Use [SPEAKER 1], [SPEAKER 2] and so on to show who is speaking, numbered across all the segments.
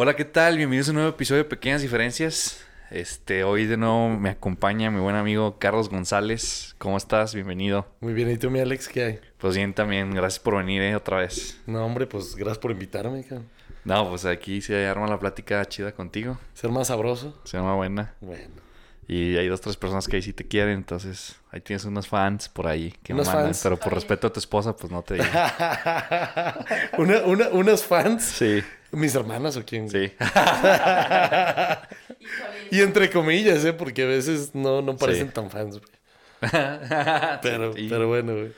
[SPEAKER 1] Hola, ¿qué tal? Bienvenidos a un nuevo episodio de Pequeñas Diferencias. Este, hoy de nuevo me acompaña mi buen amigo Carlos González. ¿Cómo estás? Bienvenido.
[SPEAKER 2] Muy bien, ¿y tú, mi Alex, qué hay?
[SPEAKER 1] Pues bien también, gracias por venir eh, otra vez.
[SPEAKER 2] No, hombre, pues gracias por invitarme, cabrón.
[SPEAKER 1] No, pues aquí se arma la plática chida contigo.
[SPEAKER 2] Ser más sabroso.
[SPEAKER 1] Se llama buena.
[SPEAKER 2] Bueno.
[SPEAKER 1] Y hay dos, tres personas que ahí sí te quieren, entonces ahí tienes unos fans por ahí que
[SPEAKER 2] ¿Unos
[SPEAKER 1] mandan.
[SPEAKER 2] fans?
[SPEAKER 1] Pero por respeto a tu esposa, pues no te digo.
[SPEAKER 2] una, una, ¿Unas fans?
[SPEAKER 1] Sí,
[SPEAKER 2] ¿Mis hermanas o quién?
[SPEAKER 1] sí.
[SPEAKER 2] Y entre comillas, ¿eh? Porque a veces no, no parecen
[SPEAKER 1] Sí.
[SPEAKER 2] tan fans, güey. Pero,
[SPEAKER 1] Sí.
[SPEAKER 2] pero bueno, güey.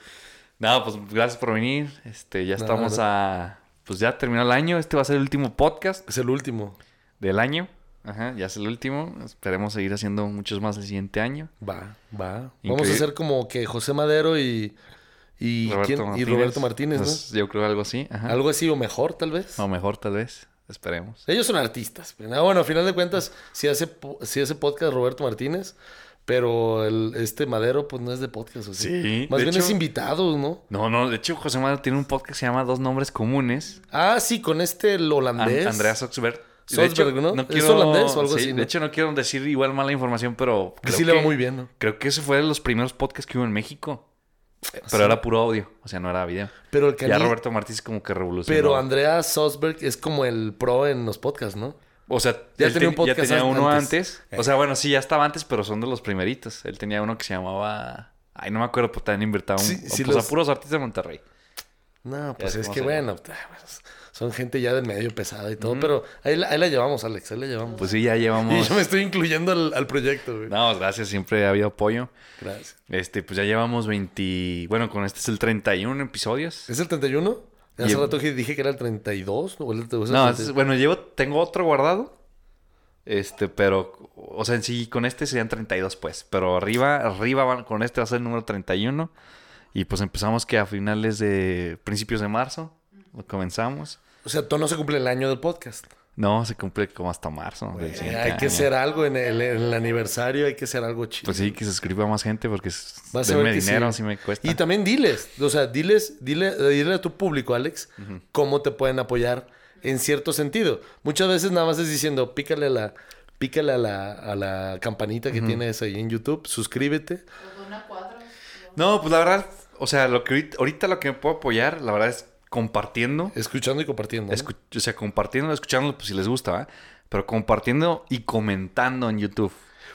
[SPEAKER 1] No, pues gracias por venir. Este, ya estamos
[SPEAKER 2] no.
[SPEAKER 1] a. Pues ya terminó el año. Este va a ser el último podcast
[SPEAKER 2] Es el último.
[SPEAKER 1] del año. Ajá, ya es el último. Esperemos seguir haciendo muchos más el siguiente año.
[SPEAKER 2] Va, va. Vamos a hacer como que José Madero y... Y
[SPEAKER 1] Roberto
[SPEAKER 2] ¿quién? Y Roberto Martínez, ¿no?
[SPEAKER 1] Pues, yo creo algo así. Ajá.
[SPEAKER 2] Algo así o mejor, tal vez.
[SPEAKER 1] O mejor, tal vez. Esperemos.
[SPEAKER 2] Ellos son artistas. Bueno, a final de cuentas, sí hace, sí hace podcast Roberto Martínez, pero el, este Madero, pues no es de podcast. ¿o sí?
[SPEAKER 1] Sí,
[SPEAKER 2] Más bien
[SPEAKER 1] hecho-
[SPEAKER 2] es invitado, ¿no?
[SPEAKER 1] No, no. De hecho, José Manuel tiene un podcast que se llama Dos Nombres Comunes.
[SPEAKER 2] Ah, sí, con este el
[SPEAKER 1] An-
[SPEAKER 2] holandés.
[SPEAKER 1] Andrea Soxberg. De
[SPEAKER 2] Soxberg,
[SPEAKER 1] hecho,
[SPEAKER 2] ¿no? ¿Es holandés o algo
[SPEAKER 1] sí,
[SPEAKER 2] así, no?
[SPEAKER 1] De hecho, no quiero decir igual mala información, pero.
[SPEAKER 2] Que sí le va
[SPEAKER 1] que-
[SPEAKER 2] muy bien, ¿no?
[SPEAKER 1] Creo que ese fue de los primeros podcasts que hubo en México. Pero
[SPEAKER 2] Sí.
[SPEAKER 1] era puro audio, o sea, no era video.
[SPEAKER 2] Pero el
[SPEAKER 1] Ya
[SPEAKER 2] cani-
[SPEAKER 1] Roberto Martínez como que revolucionó.
[SPEAKER 2] Pero Andrea Sosberg es como el pro en los podcasts, ¿no?
[SPEAKER 1] O sea,
[SPEAKER 2] Ya
[SPEAKER 1] él
[SPEAKER 2] tenía un
[SPEAKER 1] ten- ya
[SPEAKER 2] podcast
[SPEAKER 1] tenía uno
[SPEAKER 2] antes.
[SPEAKER 1] antes. O sea, bueno, sí, ya estaba antes, pero son de los primeritos. Él tenía uno que se llamaba... Ay, no me acuerdo, pero también invirtaba un...
[SPEAKER 2] Sí, sí
[SPEAKER 1] pues
[SPEAKER 2] los-
[SPEAKER 1] a puros artistas de Monterrey.
[SPEAKER 2] No, pues es
[SPEAKER 1] cómo
[SPEAKER 2] que bueno, pues, son gente ya del medio pesada y todo, pero ahí, la- ahí la llevamos, Alex, ahí la llevamos.
[SPEAKER 1] Pues sí, ya
[SPEAKER 2] y
[SPEAKER 1] llevamos...
[SPEAKER 2] yo me estoy incluyendo al, al proyecto, güey.
[SPEAKER 1] No, gracias, siempre ha habido apoyo.
[SPEAKER 2] Gracias.
[SPEAKER 1] Este, pues ya llevamos 20... Bueno, con este es el 31 episodios.
[SPEAKER 2] ¿Es el 31? Hace
[SPEAKER 1] Y el-
[SPEAKER 2] rato que dije que era el 32, ¿no? ¿O el- o
[SPEAKER 1] No,
[SPEAKER 2] 30?
[SPEAKER 1] es- bueno, llevo... Tengo otro guardado. Este, pero... O sea, en sí, con este serían 32, pues. Pero arriba, arriba van- con este va a ser el número 31. Y pues empezamos que a finales de... Principios de marzo. Lo comenzamos.
[SPEAKER 2] O sea, todo no se cumple el año del podcast.
[SPEAKER 1] No, se cumple como hasta marzo.
[SPEAKER 2] hay que
[SPEAKER 1] año.
[SPEAKER 2] hacer algo en el, en el aniversario, hay que hacer algo chido.
[SPEAKER 1] Pues sí, que se suscriba más gente porque
[SPEAKER 2] Vas a ver
[SPEAKER 1] dinero,
[SPEAKER 2] sí.
[SPEAKER 1] si me cuesta.
[SPEAKER 2] Y también diles, o sea, diles, dile, dile a tu público, Alex, cómo te pueden apoyar en cierto sentido. Muchas veces nada más es diciendo, pícale a la, pícale a la, a la campanita que tienes ahí en YouTube, suscríbete.
[SPEAKER 3] Una cuatro.
[SPEAKER 1] No, pues la verdad, o sea, lo que ahorita, ahorita lo que me puedo apoyar, la verdad es compartiendo.
[SPEAKER 2] Escuchando y compartiendo. ¿no?
[SPEAKER 1] Escu- o sea, compartiendo, escuchando, pues si les gusta. Pero compartiendo y comentando en YouTube.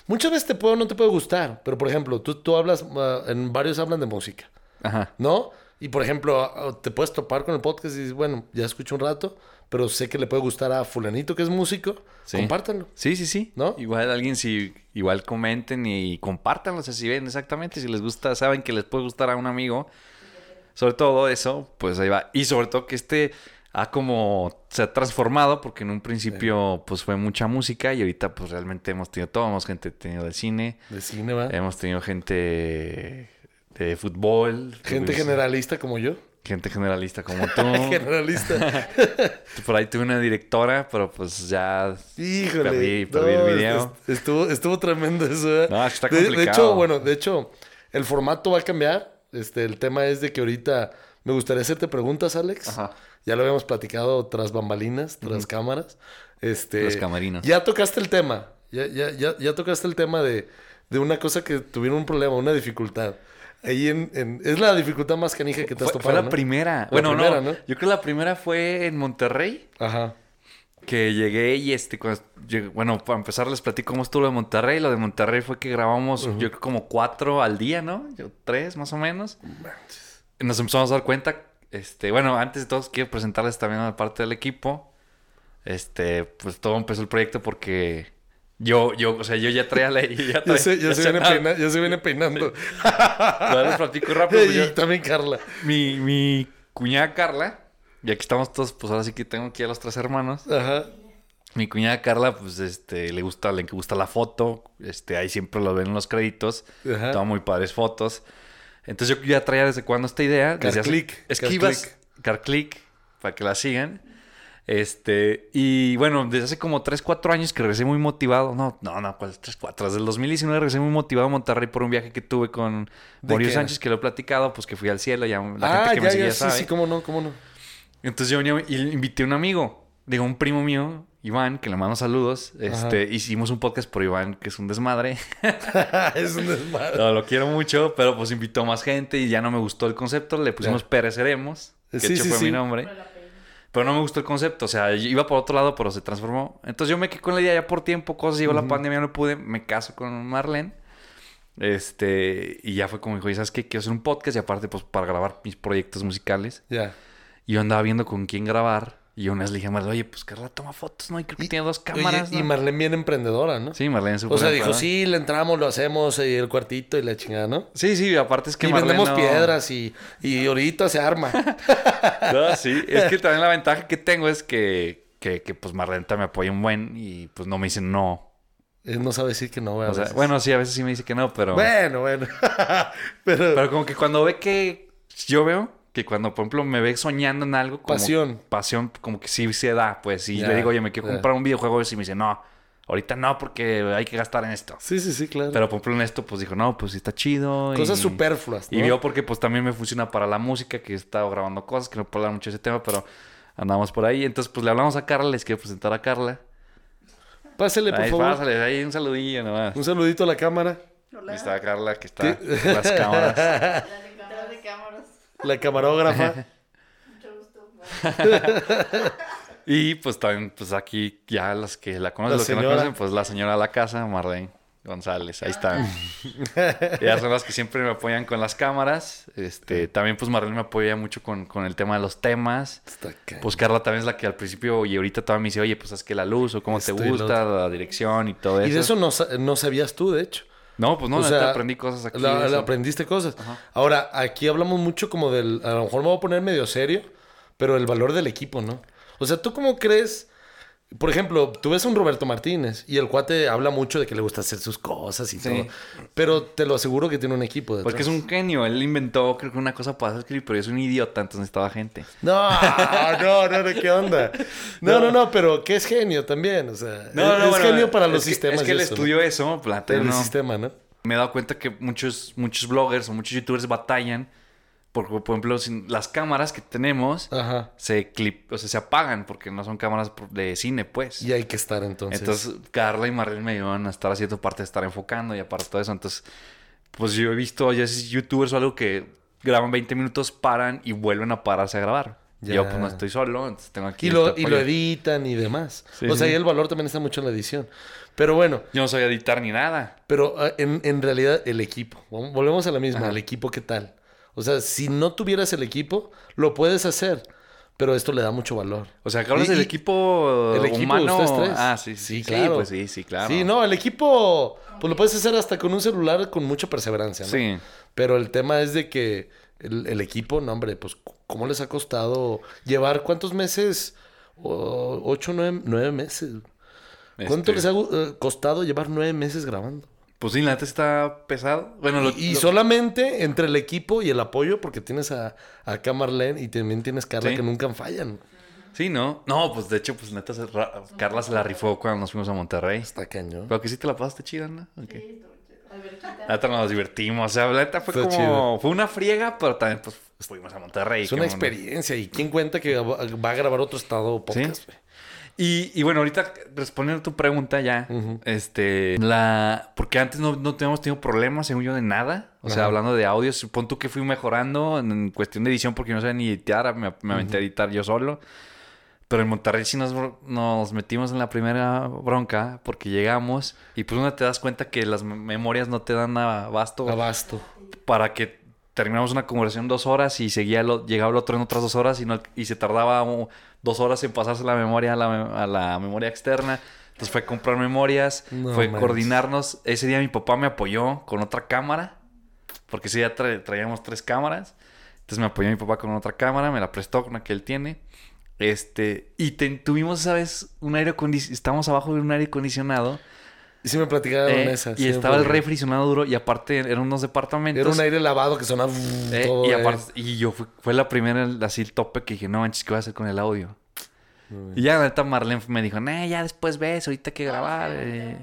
[SPEAKER 2] Muchas veces te puede o no te puede gustar, pero por ejemplo, tú, tú hablas, ah, en varios hablan de música.
[SPEAKER 1] Ajá.
[SPEAKER 2] ¿no? Y por ejemplo, a- te puedes topar con el podcast y dices, bueno, ya escucho un rato, pero sé que le puede gustar a fulanito que es músico,
[SPEAKER 1] Sí.
[SPEAKER 2] compártanlo.
[SPEAKER 1] Sí, sí, sí.
[SPEAKER 2] ¿No?
[SPEAKER 1] Igual alguien si igual comenten y compártanlo, o sea, si ven exactamente, si les gusta, saben que les puede gustar a un amigo. Sobre todo eso, pues ahí va. Y sobre todo que este ha como se ha transformado porque en un principio pues fue mucha música y ahorita pues realmente hemos tenido todo, hemos gente tenido de cine,
[SPEAKER 2] De cine, ¿va?
[SPEAKER 1] hemos tenido gente de fútbol,
[SPEAKER 2] Gente
[SPEAKER 1] pues,
[SPEAKER 2] generalista como yo.
[SPEAKER 1] gente generalista como tú.
[SPEAKER 2] generalista.
[SPEAKER 1] Por ahí tuve una directora, pero pues ya
[SPEAKER 2] Híjole.
[SPEAKER 1] Perdí- perdí el video.
[SPEAKER 2] est- Estuvo, estuvo tremendo eso. ¿eh?
[SPEAKER 1] No, está
[SPEAKER 2] de, de
[SPEAKER 1] complicado.
[SPEAKER 2] hecho, bueno, de hecho, el formato va a cambiar. Este, el tema es de que ahorita me gustaría hacerte preguntas, Alex.
[SPEAKER 1] Ajá.
[SPEAKER 2] Ya lo habíamos platicado tras bambalinas, tras cámaras. Este,
[SPEAKER 1] Los camarinos.
[SPEAKER 2] Ya tocaste el tema. Ya, ya, ya, ya tocaste el tema de, de una cosa que tuvieron un problema, una dificultad. Ahí en, en- es la dificultad más canija que te has
[SPEAKER 1] Fue,
[SPEAKER 2] topado.
[SPEAKER 1] fue la
[SPEAKER 2] ¿no?
[SPEAKER 1] primera. bueno,
[SPEAKER 2] primera,
[SPEAKER 1] no,
[SPEAKER 2] ¿no?
[SPEAKER 1] Yo creo que la primera fue en Monterrey.
[SPEAKER 2] Ajá.
[SPEAKER 1] Que llegué y este, cuando llegué- bueno, para empezar les platico cómo estuvo lo de Monterrey. Lo de Monterrey fue que grabamos, yo creo como cuatro al día, ¿no? Yo tres más o menos. Nos empezamos a dar cuenta, este, bueno, antes de todo quiero presentarles también a la parte del equipo. Este, pues todo empezó el proyecto porque yo, yo, o sea, yo ya traía la... yo ya
[SPEAKER 2] se, ya
[SPEAKER 1] ya
[SPEAKER 2] se viene, peina- ya se viene peinando.
[SPEAKER 1] Ahora les platico rápido.
[SPEAKER 2] y
[SPEAKER 1] yo-
[SPEAKER 2] también Carla.
[SPEAKER 1] mi, mi cuñada Carla, y aquí estamos todos, pues ahora sí que tengo aquí a los tres hermanos.
[SPEAKER 2] Ajá.
[SPEAKER 1] Mi cuñada Carla, pues, este, le gusta, le gusta la foto. Este, ahí siempre lo ven en los créditos.
[SPEAKER 2] Ajá.
[SPEAKER 1] Toma muy padres fotos. Entonces yo ya traía desde cuando esta idea.
[SPEAKER 2] Carclick,
[SPEAKER 1] Esquivas. Carclick. Para que la sigan. Este, y bueno, desde hace como 3, 4 años que regresé muy motivado. No, no, no, ¿cuál 3, 4? Desde el 2019 regresé muy motivado a Monterrey por un viaje que tuve con
[SPEAKER 2] ¿De
[SPEAKER 1] Mauricio
[SPEAKER 2] qué?
[SPEAKER 1] Sánchez, que lo he platicado, pues que fui al cielo. Ya, la
[SPEAKER 2] ah,
[SPEAKER 1] gente que
[SPEAKER 2] ya,
[SPEAKER 1] me
[SPEAKER 2] ya,
[SPEAKER 1] seguía
[SPEAKER 2] sí,
[SPEAKER 1] sabe.
[SPEAKER 2] sí, cómo no, cómo no.
[SPEAKER 1] Entonces yo venía y invité a un amigo, digo, un primo mío, Iván, que le mando saludos. Este, hicimos un podcast por Iván, que es un desmadre.
[SPEAKER 2] es un desmadre.
[SPEAKER 1] No, lo quiero mucho, pero pues invitó más gente y ya no me gustó el concepto. Le pusimos Pereceremos, que
[SPEAKER 2] Sí,
[SPEAKER 1] hecho
[SPEAKER 2] sí,
[SPEAKER 1] fue
[SPEAKER 2] sí.
[SPEAKER 1] mi nombre. Pero no me gustó el concepto, o sea, iba por otro lado, pero se transformó. Entonces yo me quedé con la idea ya por tiempo, cosas, llegó la pandemia, no pude, me caso con Marlene. Este, y ya fue como dijo, "Oye, ¿sabes qué? Quiero hacer un podcast y aparte, pues, para grabar mis proyectos musicales.
[SPEAKER 2] Ya.
[SPEAKER 1] Y yo andaba viendo con quién grabar. Y una vez le dije a Marlene, oye, pues Carla toma fotos, ¿no? Y creo que tiene dos cámaras,
[SPEAKER 2] Oye, y. Marlene bien emprendedora, ¿no?
[SPEAKER 1] Sí, Marlene súper
[SPEAKER 2] O sea, dijo, sí, le entramos, lo hacemos, y el cuartito y la chingada, ¿no?
[SPEAKER 1] Sí, sí, aparte es que
[SPEAKER 2] y
[SPEAKER 1] Marlene
[SPEAKER 2] vendemos
[SPEAKER 1] no-
[SPEAKER 2] piedras y, y ahorita se arma.
[SPEAKER 1] No, sí, es que también la ventaja que tengo es que, que, que pues Marlene me apoya un buen y pues no me dicen no.
[SPEAKER 2] Él no sabe decir que no, güey. a
[SPEAKER 1] O sea,
[SPEAKER 2] veces.
[SPEAKER 1] bueno, sí, a veces sí me dice que no, pero...
[SPEAKER 2] Bueno, bueno. Pero,
[SPEAKER 1] Pero como que cuando ve que... Yo veo que cuando, por ejemplo, me ve soñando en algo... Como
[SPEAKER 2] Pasión.
[SPEAKER 1] Pasión, como que sí se da, pues.
[SPEAKER 2] Ya,
[SPEAKER 1] le digo, oye, me quiero comprar un videojuego y me dice, no, ahorita no, porque hay que gastar en esto.
[SPEAKER 2] sí, sí, sí, claro.
[SPEAKER 1] Pero, por ejemplo, en esto, pues dijo, no, pues sí está chido.
[SPEAKER 2] Cosas
[SPEAKER 1] y-
[SPEAKER 2] superfluas, ¿no?
[SPEAKER 1] Y vio porque, pues, también me funciona para la música, que he estado grabando cosas, que no puedo hablar mucho de ese tema, pero andamos por ahí. Entonces, pues, le hablamos a Carla, les quiero presentar a Carla.
[SPEAKER 2] Pásele, por
[SPEAKER 1] Ahí,
[SPEAKER 2] favor.
[SPEAKER 1] pásale, ahí un saludillo nomás.
[SPEAKER 2] Un saludito a la cámara.
[SPEAKER 1] Ahí está Carla, que está en las cámaras.
[SPEAKER 3] Detrás de cámaras.
[SPEAKER 2] La camarógrafa.
[SPEAKER 3] Mucho gusto.
[SPEAKER 1] Y, pues, también, pues, aquí ya las que la conocen,
[SPEAKER 2] La
[SPEAKER 1] los que no conocen, pues, la señora de la casa, Marlene González. Ahí están. Ellas son las que siempre me apoyan con las cámaras. Este, también, pues, Marlene me apoya mucho con, con el tema de los temas.
[SPEAKER 2] Está.
[SPEAKER 1] Pues Carla también es la que al principio y ahorita todavía me dice, oye, pues es que la luz o cómo te gusta, la dirección y todo eso.
[SPEAKER 2] Y de eso no, no sabías tú, de hecho.
[SPEAKER 1] No, pues no,
[SPEAKER 2] O
[SPEAKER 1] aprendí cosas aquí.
[SPEAKER 2] La- aprendiste cosas. Ahora, aquí hablamos mucho como del... A lo mejor me voy a poner medio serio, pero el valor del equipo, ¿no? O sea, ¿tú cómo crees? Por ejemplo, tú ves a un Roberto Martínez y el cuate habla mucho de que le gusta hacer sus cosas y
[SPEAKER 1] Sí.
[SPEAKER 2] todo. Pero te lo aseguro que tiene un equipo detrás.
[SPEAKER 1] Porque es un genio, él inventó creo que una cosa para escribir, pero es un idiota, entonces necesitaba gente.
[SPEAKER 2] No, no, no, no, ¿qué onda? No, no, no, pero que es genio también, o sea, es, es genio para los
[SPEAKER 1] es que-
[SPEAKER 2] sistemas.
[SPEAKER 1] Es que él
[SPEAKER 2] ¿no?
[SPEAKER 1] estudió eso, plata,
[SPEAKER 2] El
[SPEAKER 1] no.
[SPEAKER 2] sistema, ¿no?
[SPEAKER 1] Me he dado cuenta que muchos, muchos bloggers o muchos youtubers batallan porque, por ejemplo, sin- las cámaras que tenemos
[SPEAKER 2] Ajá.
[SPEAKER 1] se clip, o sea, se apagan porque no son cámaras de cine, pues.
[SPEAKER 2] Y hay que estar entonces.
[SPEAKER 1] Entonces, Carla y Marlene me ayudan a estar haciendo parte de estar enfocando y aparte todo eso. Entonces, pues yo he visto ya esos youtubers o algo que graban 20 minutos, paran y vuelven a pararse a grabar.
[SPEAKER 2] Ya.
[SPEAKER 1] Yo pues no estoy solo, entonces tengo aquí
[SPEAKER 2] y, lo,
[SPEAKER 1] este
[SPEAKER 2] y lo
[SPEAKER 1] apoyo.
[SPEAKER 2] editan y demás.
[SPEAKER 1] Sí,
[SPEAKER 2] o sea,
[SPEAKER 1] sí.
[SPEAKER 2] y el valor también está mucho en la edición. Pero bueno,
[SPEAKER 1] Yo no sabía editar ni nada.
[SPEAKER 2] pero ah, en, en realidad el equipo. Vol- Volvemos a la misma,
[SPEAKER 1] Ajá.
[SPEAKER 2] el equipo, ¿qué tal? O sea, si no tuvieras el equipo, lo puedes hacer. Pero esto le da mucho valor.
[SPEAKER 1] O sea, que hablas del equipo,
[SPEAKER 2] El equipo
[SPEAKER 1] humano.
[SPEAKER 2] de ustedes tres.
[SPEAKER 1] Ah, sí, sí,
[SPEAKER 2] Sí,
[SPEAKER 1] sí,
[SPEAKER 2] claro.
[SPEAKER 1] pues sí, sí, claro.
[SPEAKER 2] Sí, no, el equipo, pues lo puedes hacer hasta con un celular con mucha perseverancia, ¿no?
[SPEAKER 1] Sí.
[SPEAKER 2] Pero el tema es de que el, el equipo, no, hombre, pues, ¿cómo les ha costado llevar cuántos meses? O- ocho, nueve, nueve meses. ¿Cuánto
[SPEAKER 1] Este,
[SPEAKER 2] les ha eh, costado llevar nueve meses grabando?
[SPEAKER 1] Pues sí, la neta está pesado. Bueno, lo,
[SPEAKER 2] y y
[SPEAKER 1] lo-
[SPEAKER 2] solamente entre el equipo y el apoyo, porque tienes a, a acá Marlene y también tienes Carla
[SPEAKER 1] Sí.
[SPEAKER 2] que nunca fallan.
[SPEAKER 1] Sí, ¿no? No, pues de hecho, pues neta, se ra- Carla se la rifó cuando nos fuimos a Monterrey.
[SPEAKER 2] Está cañón.
[SPEAKER 1] Pero que sí te la pasaste chida, ¿no? Ok.
[SPEAKER 3] Sí.
[SPEAKER 1] La neta nos divertimos. O sea, la neta fue
[SPEAKER 2] Está
[SPEAKER 1] como...
[SPEAKER 2] chido.
[SPEAKER 1] Fue una friega, pero también pues fuimos a Monterrey.
[SPEAKER 2] Es una experiencia. ¿Y quién cuenta que va va a grabar otro estado podcast? güey?
[SPEAKER 1] Y, y bueno, ahorita respondiendo a tu pregunta ya, este, la, porque antes no, no teníamos tenido problemas, según yo, de nada. O sea, hablando de audio, supón tú que fui mejorando en, en cuestión de edición porque no sabía ni editar, me, me aventé a editar yo solo. Pero en Monterrey sí nos, nos metimos en la primera bronca porque llegamos y pues uno te das cuenta que las mem- memorias no te dan abasto
[SPEAKER 2] Abasto.
[SPEAKER 1] para que terminamos una conversación dos horas y seguía lo- llegaba el otro en otras dos horas y, no, y se tardaba dos horas en pasarse la memoria a la, a la memoria externa. Entonces fue comprar memorias,
[SPEAKER 2] No
[SPEAKER 1] fue
[SPEAKER 2] manches.
[SPEAKER 1] coordinarnos. Ese día mi papá me apoyó con otra cámara, porque ese día tra- traíamos tres cámaras. Entonces me apoyó mi papá con otra cámara, me la prestó con la que él tiene. Este, y tuvimos, ¿sabes? Un aire acondicionado. Estábamos abajo de un aire acondicionado.
[SPEAKER 2] Y sí me platicaron
[SPEAKER 1] eh,
[SPEAKER 2] esa.
[SPEAKER 1] y estaba el refri sonando duro. Y aparte eran unos departamentos.
[SPEAKER 2] Era un aire lavado que sonaba
[SPEAKER 1] Eh,
[SPEAKER 2] todo.
[SPEAKER 1] y aparte, y yo fui- fue la primera, así el tope que dije, no manches, ¿qué voy a hacer con el audio? Y ya la neta Marlene me dijo, nah, ya después ves, ahorita hay que grabar. eh".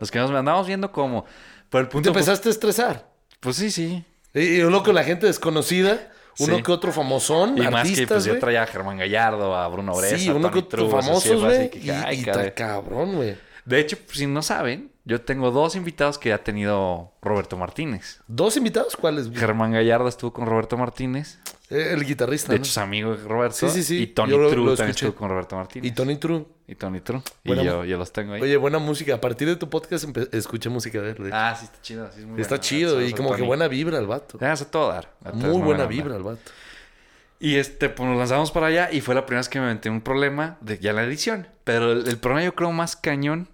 [SPEAKER 1] Nos quedamos, andábamos viendo cómo. Pero el
[SPEAKER 2] ¿Te
[SPEAKER 1] punto fue-
[SPEAKER 2] empezaste a estresar?
[SPEAKER 1] pues sí, sí.
[SPEAKER 2] Y, y loco, la gente desconocida, Uno
[SPEAKER 1] Sí.
[SPEAKER 2] que otro famosón,
[SPEAKER 1] Y más que pues yo traía a Germán Gallardo, a Bruno Bresa,
[SPEAKER 2] Sí,
[SPEAKER 1] a
[SPEAKER 2] uno que
[SPEAKER 1] Tony
[SPEAKER 2] otro
[SPEAKER 1] Trubos, así,
[SPEAKER 2] famosos, güey.
[SPEAKER 1] que,
[SPEAKER 2] Y,
[SPEAKER 1] ay,
[SPEAKER 2] y está cabrón, güey.
[SPEAKER 1] De hecho, si no saben, yo tengo dos invitados que ha tenido Roberto Martínez.
[SPEAKER 2] ¿Dos invitados? ¿Cuáles?
[SPEAKER 1] Germán Gallardo estuvo con Roberto Martínez.
[SPEAKER 2] Eh, El guitarrista,
[SPEAKER 1] De
[SPEAKER 2] ¿no?
[SPEAKER 1] hecho, es amigo de Roberto.
[SPEAKER 2] Sí, sí, sí.
[SPEAKER 1] Y Tony
[SPEAKER 2] Yo
[SPEAKER 1] True
[SPEAKER 2] lo
[SPEAKER 1] también estuvo con Roberto Martínez.
[SPEAKER 2] Y Tony True.
[SPEAKER 1] Y Tony True. Y
[SPEAKER 2] Buena
[SPEAKER 1] yo,
[SPEAKER 2] mu-
[SPEAKER 1] yo los tengo ahí.
[SPEAKER 2] Oye, buena música. A partir de tu podcast escuché música de él. de
[SPEAKER 1] ah, sí, está chido. Sí, es muy
[SPEAKER 2] Está chido y como que buena vibra al vato.
[SPEAKER 1] Ya, hace todo dar.
[SPEAKER 2] Muy buena vibra al vato.
[SPEAKER 1] Y este, pues nos lanzamos para allá y fue la primera vez que me metí en un problema de ya la edición. Pero el, el problema yo creo más cañón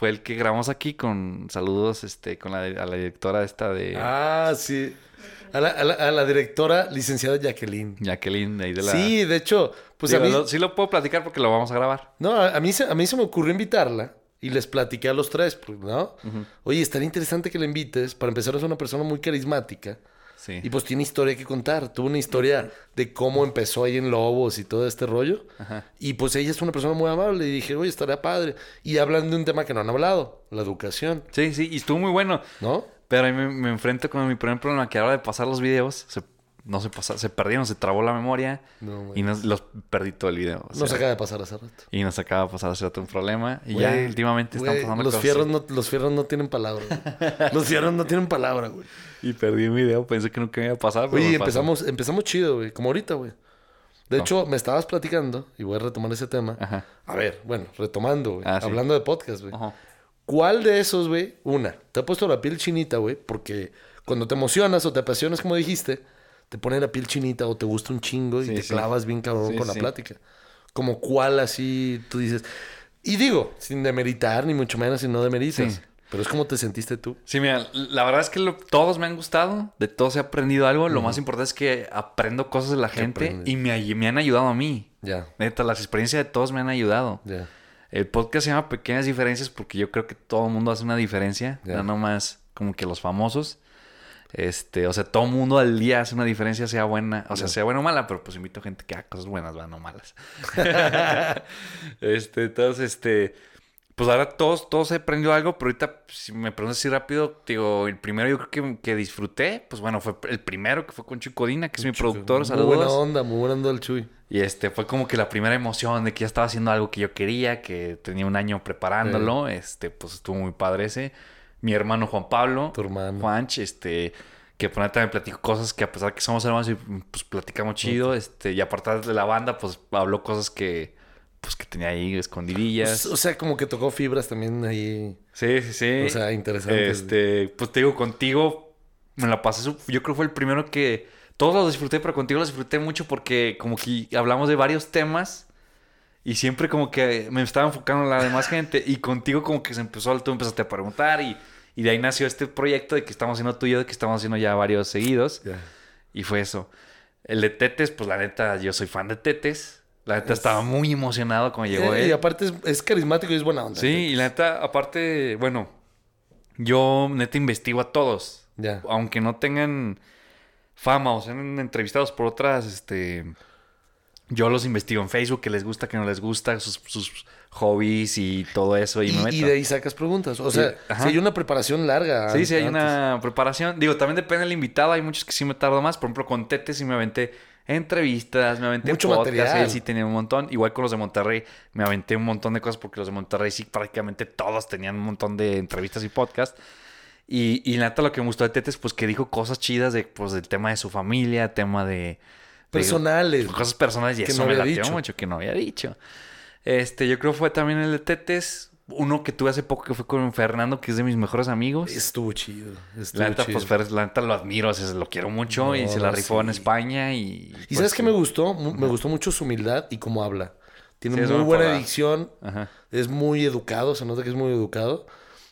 [SPEAKER 1] fue el que grabamos aquí con saludos este, con la, a la directora esta de
[SPEAKER 2] Ah, sí. A la, a la- a la directora licenciada Jacqueline.
[SPEAKER 1] Jacqueline, de ahí de la...
[SPEAKER 2] Sí, de hecho, pues
[SPEAKER 1] Digo,
[SPEAKER 2] a mí...
[SPEAKER 1] lo- sí lo puedo platicar porque lo vamos a grabar.
[SPEAKER 2] No, a, a mí se, a mí se me ocurrió invitarla y les platiqué a los tres, pues, ¿no? Oye, estaría interesante que la invites. Para empezar, es una persona muy carismática
[SPEAKER 1] Sí.
[SPEAKER 2] y pues tiene historia que contar. Tuvo una historia de cómo empezó ahí en Lobos y todo este rollo.
[SPEAKER 1] Ajá.
[SPEAKER 2] Y pues ella es una persona muy amable y dije, oye, estaría padre. Y hablan de un tema que no han hablado, la educación,
[SPEAKER 1] Sí, sí, y estuvo muy bueno.
[SPEAKER 2] ¿no?
[SPEAKER 1] Pero ahí me, me enfrento con mi primer problema, que a la hora de pasar los videos, se, no se pasa, se perdieron, se trabó la memoria
[SPEAKER 2] No,
[SPEAKER 1] y nos, los perdí todo el video. o
[SPEAKER 2] Nos
[SPEAKER 1] sea,
[SPEAKER 2] acaba de pasar hace rato.
[SPEAKER 1] Y nos acaba de pasar hace rato un problema. Y ya últimamente están
[SPEAKER 2] güey,
[SPEAKER 1] pasando
[SPEAKER 2] los
[SPEAKER 1] cosas
[SPEAKER 2] fierros no Los fierros no tienen palabra. los fierros no tienen palabra, güey.
[SPEAKER 1] Y perdí un video, pensé que nunca me iba a pasar. pero
[SPEAKER 2] Oye,
[SPEAKER 1] pasó.
[SPEAKER 2] empezamos, empezamos chido, güey. Como ahorita, güey. De
[SPEAKER 1] No.
[SPEAKER 2] hecho, me estabas platicando, y voy a retomar ese tema.
[SPEAKER 1] Ajá.
[SPEAKER 2] A ver, bueno, retomando, güey.
[SPEAKER 1] Ah, sí.
[SPEAKER 2] Hablando de podcast, güey. ¿Cuál de esos, güey? Una, te ha puesto la piel chinita, güey, porque cuando te emocionas o te apasionas, como dijiste, te pone la piel chinita o te gusta un chingo y
[SPEAKER 1] Sí,
[SPEAKER 2] te
[SPEAKER 1] sí.
[SPEAKER 2] clavas bien cabrón
[SPEAKER 1] Sí,
[SPEAKER 2] con la plática. Como cuál así tú dices. Y digo, sin demeritar, ni mucho menos, si no demeritas. Pero es como te sentiste tú.
[SPEAKER 1] Sí, mira, la verdad es que lo- todos me han gustado, de todos he aprendido algo. Lo más importante es que aprendo cosas de la gente y me, han ayudado a mí.
[SPEAKER 2] Ya,
[SPEAKER 1] Neta, las experiencias de todos me han ayudado.
[SPEAKER 2] ya.
[SPEAKER 1] El podcast se llama Pequeñas Diferencias porque yo creo que todo el mundo hace una diferencia,
[SPEAKER 2] Ya.
[SPEAKER 1] no nomás como que los famosos. Este, o sea, todo el mundo al día hace una diferencia, sea buena, o sea, sea buena o mala, pero pues invito gente que haga cosas buenas, va, no malas. este, entonces, este, pues ahora todos, todos he aprendido algo, pero ahorita, si me preguntas así rápido, digo, el primero yo creo que, que disfruté, pues bueno, fue el primero que fue con Chicodina, que es mi productor,
[SPEAKER 2] Muy buena
[SPEAKER 1] saludos.
[SPEAKER 2] onda, muy buena onda el Chuy.
[SPEAKER 1] Y este fue como que la primera emoción de que ya estaba haciendo algo que yo quería, que tenía un año preparándolo. Este, pues estuvo muy padre ese. Mi hermano Juan Pablo.
[SPEAKER 2] Tu hermano.
[SPEAKER 1] Juanch, este, que por neta me platicó cosas que a pesar que somos hermanos y pues platicamos chido. Este, y aparte de la banda, pues habló cosas que, pues que tenía ahí escondidillas.
[SPEAKER 2] O sea, como que tocó fibras también ahí.
[SPEAKER 1] Sí, sí, sí.
[SPEAKER 2] O sea, interesante.
[SPEAKER 1] Este, pues te digo, contigo me la pasé. Yo creo que fue el primero que. Todos los disfruté, pero contigo los disfruté mucho porque, como que hablamos de varios temas y siempre, como que me estaba enfocando en la demás gente. Y contigo, como que se empezó. Tú empezaste a preguntar y, y de ahí nació este proyecto de que estamos haciendo tú y yo, de que estamos haciendo ya varios seguidos. Y fue eso. El de Tetes, pues la neta, yo soy fan de Tetes. La neta
[SPEAKER 2] Es-
[SPEAKER 1] estaba muy emocionado cuando llegó
[SPEAKER 2] Eh,
[SPEAKER 1] él.
[SPEAKER 2] y aparte es, es carismático y es buena onda.
[SPEAKER 1] Sí, y la neta, aparte, bueno, yo neta investigo a todos.
[SPEAKER 2] Ya.
[SPEAKER 1] Aunque no tengan fama o sean entrevistados por otras, este... Yo los investigo en Facebook, que les gusta, que no les gusta, sus, sus hobbies y todo eso, y,
[SPEAKER 2] Y,
[SPEAKER 1] me meto.
[SPEAKER 2] y de ahí sacas preguntas. O sea,
[SPEAKER 1] ajá.
[SPEAKER 2] si hay una preparación larga.
[SPEAKER 1] Sí, sí, hay
[SPEAKER 2] antes.
[SPEAKER 1] una preparación. Digo, también depende del invitado. Hay muchos que sí me tardo más. Por ejemplo, con Tete sí me aventé entrevistas, me aventé
[SPEAKER 2] Mucho
[SPEAKER 1] podcast.
[SPEAKER 2] material.
[SPEAKER 1] Él sí tenía un montón. Igual con los de Monterrey me aventé un montón de cosas porque los de Monterrey sí prácticamente todos tenían un montón de entrevistas y podcast. Y, y neta lo que me gustó de Tete es pues que dijo cosas chidas de, pues, del tema de su familia, tema de...
[SPEAKER 2] Personales.
[SPEAKER 1] cosas personales y
[SPEAKER 2] Que
[SPEAKER 1] eso
[SPEAKER 2] no
[SPEAKER 1] me latió
[SPEAKER 2] dicho.
[SPEAKER 1] mucho, que no había dicho. Este, yo creo fue también el de Tetes. Uno que tuve hace poco que fue con Fernando, que es de mis mejores amigos.
[SPEAKER 2] Estuvo chido. Estuvo
[SPEAKER 1] La neta,
[SPEAKER 2] chido.
[SPEAKER 1] pues la neta lo admiro, o sea, lo quiero mucho y se la rifó en. España y...
[SPEAKER 2] ¿Y
[SPEAKER 1] pues,
[SPEAKER 2] sabes qué me gustó? Me gustó mucho su humildad y cómo habla. Tiene
[SPEAKER 1] Sí,
[SPEAKER 2] muy buena dicción. Es muy educado. Se nota que es muy educado.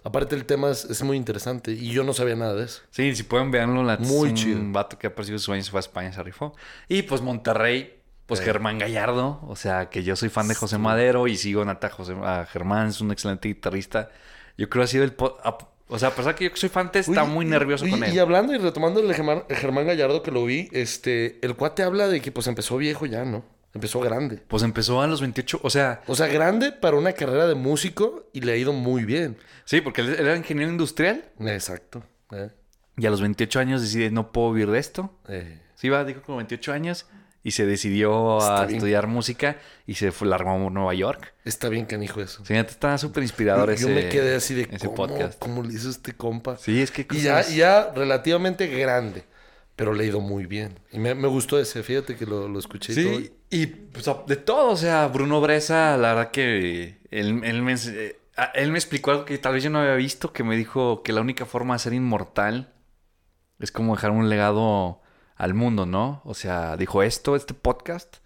[SPEAKER 2] Aparte, el tema es, es muy interesante. Y yo no sabía nada de eso.
[SPEAKER 1] Sí, si pueden verlo, la
[SPEAKER 2] Muy
[SPEAKER 1] un
[SPEAKER 2] chido.
[SPEAKER 1] vato que ha perseguido sueños, se fue a España, se rifó. Y pues Monterrey, pues
[SPEAKER 2] Sí.
[SPEAKER 1] Germán Gallardo, o sea, que yo soy fan de José Madero y sigo neta a, José, a Germán, es un excelente guitarrista. Yo creo que ha sido el... o sea, a pesar que yo soy fan, está muy nervioso
[SPEAKER 2] y-
[SPEAKER 1] con él.
[SPEAKER 2] Y hablando y retomando el Germán, el Germán Gallardo que lo vi, este, el cuate habla de que pues empezó viejo ya, ¿no? Empezó grande.
[SPEAKER 1] Pues empezó a los 28, o sea,
[SPEAKER 2] O sea, grande para una carrera de músico y le ha ido muy bien.
[SPEAKER 1] sí, porque él, era ingeniero industrial
[SPEAKER 2] Exacto. Eh,
[SPEAKER 1] y a los 28 años decide, no puedo vivir de esto.
[SPEAKER 2] eh.
[SPEAKER 1] Sí, iba, dijo como 28 años y se decidió
[SPEAKER 2] Está
[SPEAKER 1] a
[SPEAKER 2] bien.
[SPEAKER 1] estudiar música y se fue, largó a Nueva York.
[SPEAKER 2] Está bien canijo eso.
[SPEAKER 1] Sí, está súper inspirador
[SPEAKER 2] Yo
[SPEAKER 1] ese
[SPEAKER 2] me quedé así de
[SPEAKER 1] ese
[SPEAKER 2] ¿cómo,
[SPEAKER 1] podcast.
[SPEAKER 2] cómo le hizo este compa.
[SPEAKER 1] Sí, es que
[SPEAKER 2] Y ya, ya relativamente grande, pero le ha ido muy bien. Y me, me gustó ese, fíjate que lo, lo escuché y todo.
[SPEAKER 1] Sí, y pues, de todo, o sea, Bruno Bresa, la verdad que él, él me, eh, él me explicó algo que tal vez yo no había visto, que me dijo que la única forma de ser inmortal es como dejar un legado al mundo, ¿no? O sea, dijo esto, este podcast,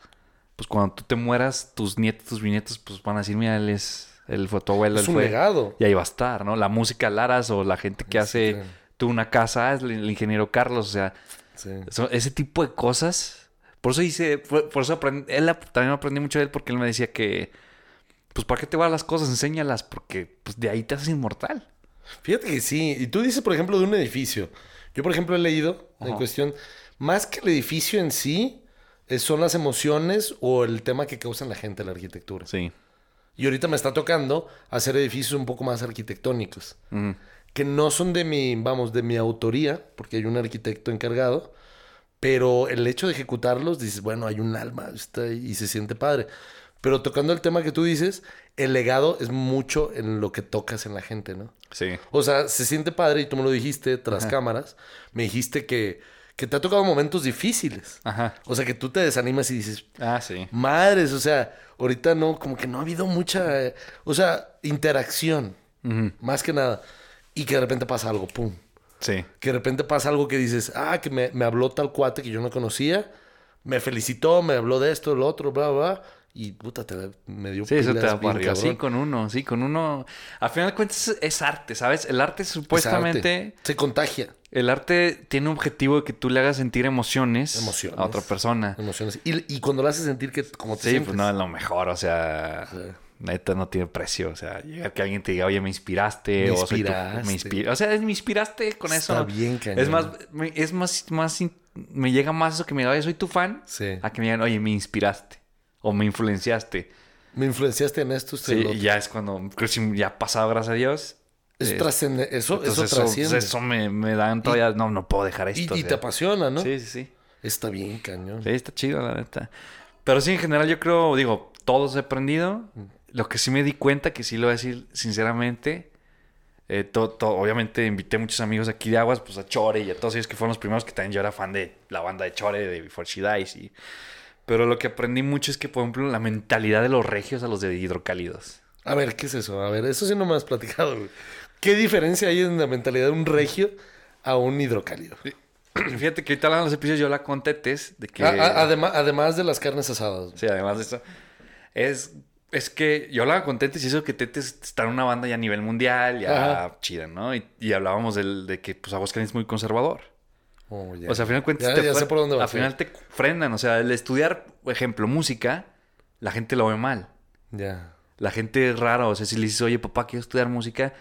[SPEAKER 1] pues cuando tú te mueras, tus nietos, tus bisnietos, pues van a decir, mira, él es, él fue tu abuelo,
[SPEAKER 2] Es
[SPEAKER 1] él
[SPEAKER 2] un
[SPEAKER 1] fue...
[SPEAKER 2] legado.
[SPEAKER 1] Y ahí va a estar, ¿no? La música Laras o la gente que hace
[SPEAKER 2] claro.
[SPEAKER 1] tú una casa, es el, el ingeniero Carlos, o sea,
[SPEAKER 2] Sí.
[SPEAKER 1] ese tipo de cosas. Por eso hice, por, por eso aprendí, él también aprendí mucho de él porque él me decía que, pues, ¿para qué te van las cosas? Enséñalas porque, pues, de ahí te haces inmortal.
[SPEAKER 2] Fíjate que sí. Y tú dices, por ejemplo, de un edificio. Yo, por ejemplo, he leído en
[SPEAKER 1] Ajá.
[SPEAKER 2] cuestión, más que el edificio en sí, eh, son las emociones o el tema que causan la gente, la arquitectura.
[SPEAKER 1] Sí.
[SPEAKER 2] Y ahorita me está tocando hacer edificios un poco más arquitectónicos.
[SPEAKER 1] Ujú.
[SPEAKER 2] Que no son de mi, vamos, de mi autoría, porque hay un arquitecto encargado, pero el hecho de ejecutarlos, dices, bueno, hay un alma está y se siente padre. Pero tocando el tema que tú dices, el legado es mucho en lo que tocas en la gente, ¿no?
[SPEAKER 1] Sí.
[SPEAKER 2] O sea, se siente padre y tú me lo dijiste tras
[SPEAKER 1] Ajá.
[SPEAKER 2] cámaras, me dijiste que, que te ha tocado momentos difíciles.
[SPEAKER 1] Ajá.
[SPEAKER 2] O sea, que tú te desanimas y dices,
[SPEAKER 1] Ah, sí.
[SPEAKER 2] madres, o sea, ahorita no, como que no ha habido mucha, eh, o sea, interacción,
[SPEAKER 1] Ujú.
[SPEAKER 2] más que nada. Y que de repente pasa algo, pum.
[SPEAKER 1] Sí.
[SPEAKER 2] Que de repente pasa algo que dices, ah, que me, me habló tal cuate que yo no conocía, me felicitó, me habló de esto, lo otro, bla, bla, bla, y puta, te, me dio
[SPEAKER 1] Sí, eso te. Sí, con uno, sí, con uno. Al final de cuentas es, arte, ¿sabes? El arte
[SPEAKER 2] Es
[SPEAKER 1] supuestamente.
[SPEAKER 2] arte. Se contagia
[SPEAKER 1] El arte tiene un objetivo de que tú le hagas sentir emociones,
[SPEAKER 2] Emociones.
[SPEAKER 1] a otra persona.
[SPEAKER 2] emociones. Y, y cuando lo haces sentir que como te
[SPEAKER 1] Sí,
[SPEAKER 2] sientes.
[SPEAKER 1] pues no es lo mejor, o sea. Neta no tiene precio, o sea, llegar que alguien te diga, oye, me inspiraste,
[SPEAKER 2] Me
[SPEAKER 1] o tu-
[SPEAKER 2] inspiraste.
[SPEAKER 1] me inspira, o sea, me inspiraste con eso.
[SPEAKER 2] Está bien cañón.
[SPEAKER 1] Es más, es más, más, me llega más eso que me diga, oye, soy tu fan,
[SPEAKER 2] Sí.
[SPEAKER 1] a que me digan, oye, me inspiraste, o me influenciaste.
[SPEAKER 2] Me influenciaste en esto, y
[SPEAKER 1] Sí, y ya es cuando, creo que si ya ha pasado, gracias a Dios.
[SPEAKER 2] Eso
[SPEAKER 1] eh,
[SPEAKER 2] trascende, eso, eso trasciende.
[SPEAKER 1] eso me, me dan todavía, no, no puedo dejar
[SPEAKER 2] y,
[SPEAKER 1] esto.
[SPEAKER 2] y
[SPEAKER 1] o
[SPEAKER 2] te apasiona, ¿no?
[SPEAKER 1] Sí, sí, sí.
[SPEAKER 2] Está bien, cañón.
[SPEAKER 1] Sí, está chido, la neta. Pero sí, en general, yo creo, digo, todos he aprendido. Lo que sí me di cuenta, que sí lo voy a decir sinceramente, eh, to- to- obviamente invité muchos amigos aquí de Aguas, pues a Chore y a todos ellos que fueron los primeros, que también yo era fan de la banda de Chore, de Before She Dies. Y... Pero lo que aprendí mucho es que, por ejemplo, la mentalidad de los regios a los de hidrocálidos.
[SPEAKER 2] A ver, ¿qué es eso? A ver, eso sí no me has platicado, güey. ¿Qué diferencia hay en la mentalidad de un regio a un hidrocálido?
[SPEAKER 1] Fíjate que ahorita hablando de los episodios, yo la conté, Tess, de que...
[SPEAKER 2] A- a- adema- además de las carnes asadas. güey.
[SPEAKER 1] Sí, además de eso. Es, es que yo hablaba con Tetes y eso que Tetes está en una banda ya a nivel mundial, ya
[SPEAKER 2] Ajá.
[SPEAKER 1] chida, ¿no? Y, y hablábamos del, de que pues Aguascalientes es muy conservador.
[SPEAKER 2] Oh, ya.
[SPEAKER 1] O sea, al final de cuentas
[SPEAKER 2] Ya-
[SPEAKER 1] te
[SPEAKER 2] ya sé por dónde vas,
[SPEAKER 1] al final te frenan. O sea, el estudiar, por ejemplo, música, la gente lo ve mal.
[SPEAKER 2] Ya.
[SPEAKER 1] La gente es rara. O sea, si le dices, oye, papá, quiero estudiar música,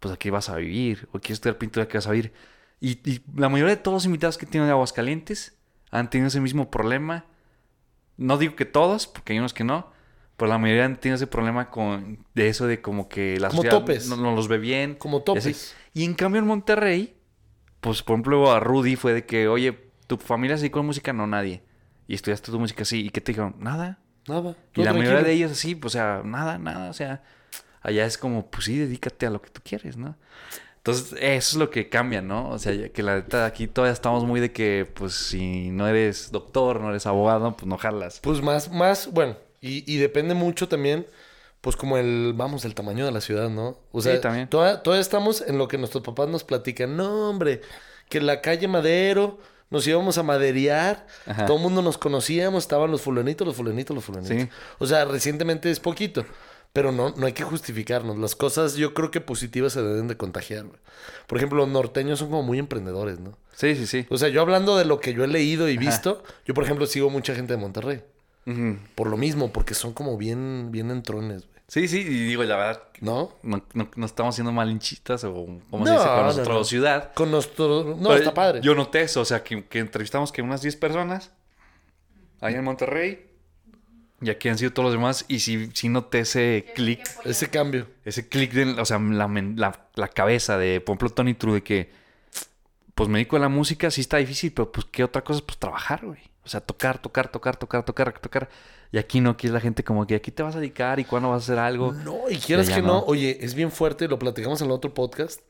[SPEAKER 1] pues aquí vas a vivir. O quiero estudiar pintura, aquí vas a vivir. Y, y la mayoría de todos los invitados que tienen de Aguascalientes han tenido ese mismo problema. No digo que todos, porque hay unos que no. Pero la mayoría tenido ese problema con de eso de como que la
[SPEAKER 2] Como
[SPEAKER 1] sociedad
[SPEAKER 2] topes.
[SPEAKER 1] No, no los ve bien.
[SPEAKER 2] Como
[SPEAKER 1] y así.
[SPEAKER 2] topes.
[SPEAKER 1] Y en cambio en Monterrey, pues por ejemplo a Rudy fue de que, oye, ¿tu familia se dedicó a música? No, nadie. Y estudiaste tu música así. ¿Y qué te dijeron? Nada.
[SPEAKER 2] Nada.
[SPEAKER 1] Y la mayoría de ellos así, pues, o sea, nada, nada. O sea, allá es como, pues sí, dedícate a lo que tú quieres, ¿no? Entonces, eso es lo que cambia, ¿no? O sea, que la neta aquí todavía estamos muy de que, pues, si no eres doctor, no eres abogado, pues no jalas.
[SPEAKER 2] Pues más, más, bueno, y, y depende mucho también, pues como el, vamos, el tamaño de la ciudad, ¿no? O sea,
[SPEAKER 1] Sí, también.
[SPEAKER 2] Todavía, todavía estamos en lo que nuestros papás nos platican. No, hombre, que en la calle Madero nos íbamos a maderear,
[SPEAKER 1] Ajá.
[SPEAKER 2] todo el mundo nos conocíamos, estaban los fulanitos, los fulanitos, los fulanitos.
[SPEAKER 1] Sí.
[SPEAKER 2] O sea, recientemente es poquito. Pero no, no hay que justificarnos. Las cosas yo creo que positivas se deben de contagiar. güey. Por ejemplo, los norteños son como muy emprendedores, ¿no?
[SPEAKER 1] Sí, sí, sí.
[SPEAKER 2] O sea, yo hablando de lo que yo he leído y visto, yo por ejemplo sigo mucha gente de Monterrey. Por lo mismo, porque son como bien, bien entrones, güey.
[SPEAKER 1] Sí, sí, y digo, la verdad,
[SPEAKER 2] ¿No?
[SPEAKER 1] no, no, no estamos siendo malinchistas o, como
[SPEAKER 2] No,
[SPEAKER 1] se dice, con
[SPEAKER 2] no,
[SPEAKER 1] nuestra
[SPEAKER 2] no.
[SPEAKER 1] ciudad.
[SPEAKER 2] Con nuestro... No,
[SPEAKER 1] Pero
[SPEAKER 2] está padre.
[SPEAKER 1] Yo noté eso, o sea, que, que entrevistamos que unas 10 personas allá en Monterrey y aquí han sido todos los demás y sí, sí noté ese clic,
[SPEAKER 2] Ese cambio.
[SPEAKER 1] ese clic de, o sea, la, la, la cabeza de, por ejemplo, Tony True de que pues me dedico a la música, sí está difícil, pero pues qué otra cosa, pues trabajar, güey. O sea, tocar, tocar, tocar, tocar, tocar, tocar. Y aquí no, aquí es la gente como que aquí te vas a dedicar y cuándo vas a hacer algo.
[SPEAKER 2] No, y quieras que
[SPEAKER 1] no.
[SPEAKER 2] no, oye, es bien fuerte, lo platicamos en el otro podcast,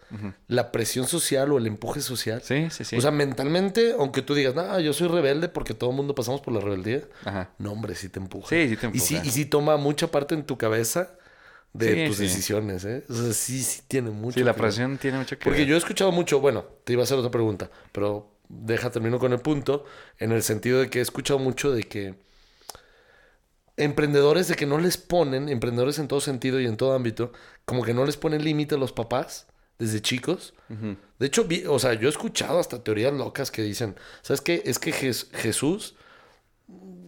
[SPEAKER 2] la presión social o el empuje social.
[SPEAKER 1] Sí, sí, sí.
[SPEAKER 2] O sea, mentalmente, aunque tú digas, no, yo soy rebelde porque todo el mundo pasamos por la rebeldía.
[SPEAKER 1] Ajá.
[SPEAKER 2] No, hombre, sí te empuja.
[SPEAKER 1] Sí, sí te
[SPEAKER 2] Y sí,
[SPEAKER 1] empuja.
[SPEAKER 2] y sí toma mucha parte en tu cabeza de
[SPEAKER 1] Sí,
[SPEAKER 2] tus
[SPEAKER 1] sí.
[SPEAKER 2] decisiones, ¿eh? O sea, sí, sí tiene mucho.
[SPEAKER 1] Sí, la
[SPEAKER 2] ver.
[SPEAKER 1] presión tiene mucho que
[SPEAKER 2] Porque
[SPEAKER 1] ver.
[SPEAKER 2] yo he escuchado mucho, bueno, te iba a hacer otra pregunta, pero deja, termino con el punto, en el sentido de que he escuchado mucho de que emprendedores de que no les ponen, emprendedores en todo sentido y en todo ámbito, como que no les ponen límite a los papás desde chicos. De hecho, vi- o sea, yo he escuchado hasta teorías locas que dicen, ¿sabes qué? Es que Jes- Jesús,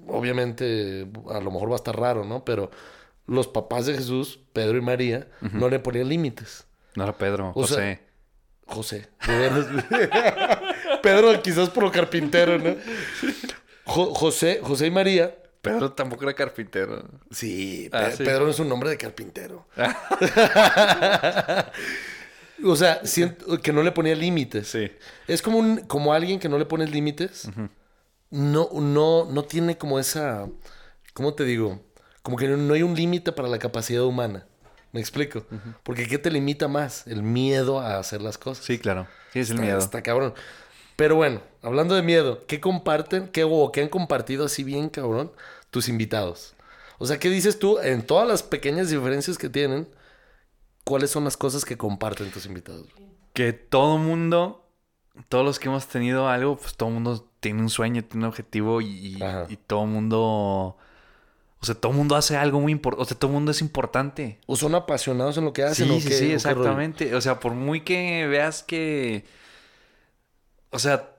[SPEAKER 2] obviamente, a lo mejor va a estar raro, ¿no? Pero los papás de Jesús, Pedro y María, no le ponían límites.
[SPEAKER 1] No era Pedro,
[SPEAKER 2] O sea,
[SPEAKER 1] José.
[SPEAKER 2] José. de veras. Pedro quizás por lo carpintero, ¿no? Jo- José, José y María.
[SPEAKER 1] Pedro tampoco era carpintero.
[SPEAKER 2] Sí,
[SPEAKER 1] Ah,
[SPEAKER 2] Pe-
[SPEAKER 1] sí.
[SPEAKER 2] Pedro no es un nombre de carpintero. o sea, siento que no le ponía límites.
[SPEAKER 1] Sí.
[SPEAKER 2] Es como un, como alguien que no le pones límites. No, no, no tiene como esa. ¿Cómo te digo? Como que no hay un límite para la capacidad humana. ¿Me explico? Porque ¿qué te limita más? El miedo a hacer las cosas.
[SPEAKER 1] Sí, claro. Sí, es el
[SPEAKER 2] Está-
[SPEAKER 1] miedo.
[SPEAKER 2] Está cabrón. Pero bueno, hablando de miedo, ¿qué comparten? ¿Qué, o qué han compartido así bien, cabrón, tus invitados? O sea, ¿qué dices tú en todas las pequeñas diferencias que tienen? ¿Cuáles son las cosas que comparten tus invitados?
[SPEAKER 1] Que todo mundo, todos los que hemos tenido algo, pues todo mundo tiene un sueño, tiene un objetivo y, y- todo mundo, o sea, todo mundo hace algo muy importante, o sea, todo mundo es importante.
[SPEAKER 2] ¿O son apasionados en lo que hacen?
[SPEAKER 1] Sí,
[SPEAKER 2] o
[SPEAKER 1] sí,
[SPEAKER 2] qué-
[SPEAKER 1] exactamente. O sea, por muy que veas que, o sea,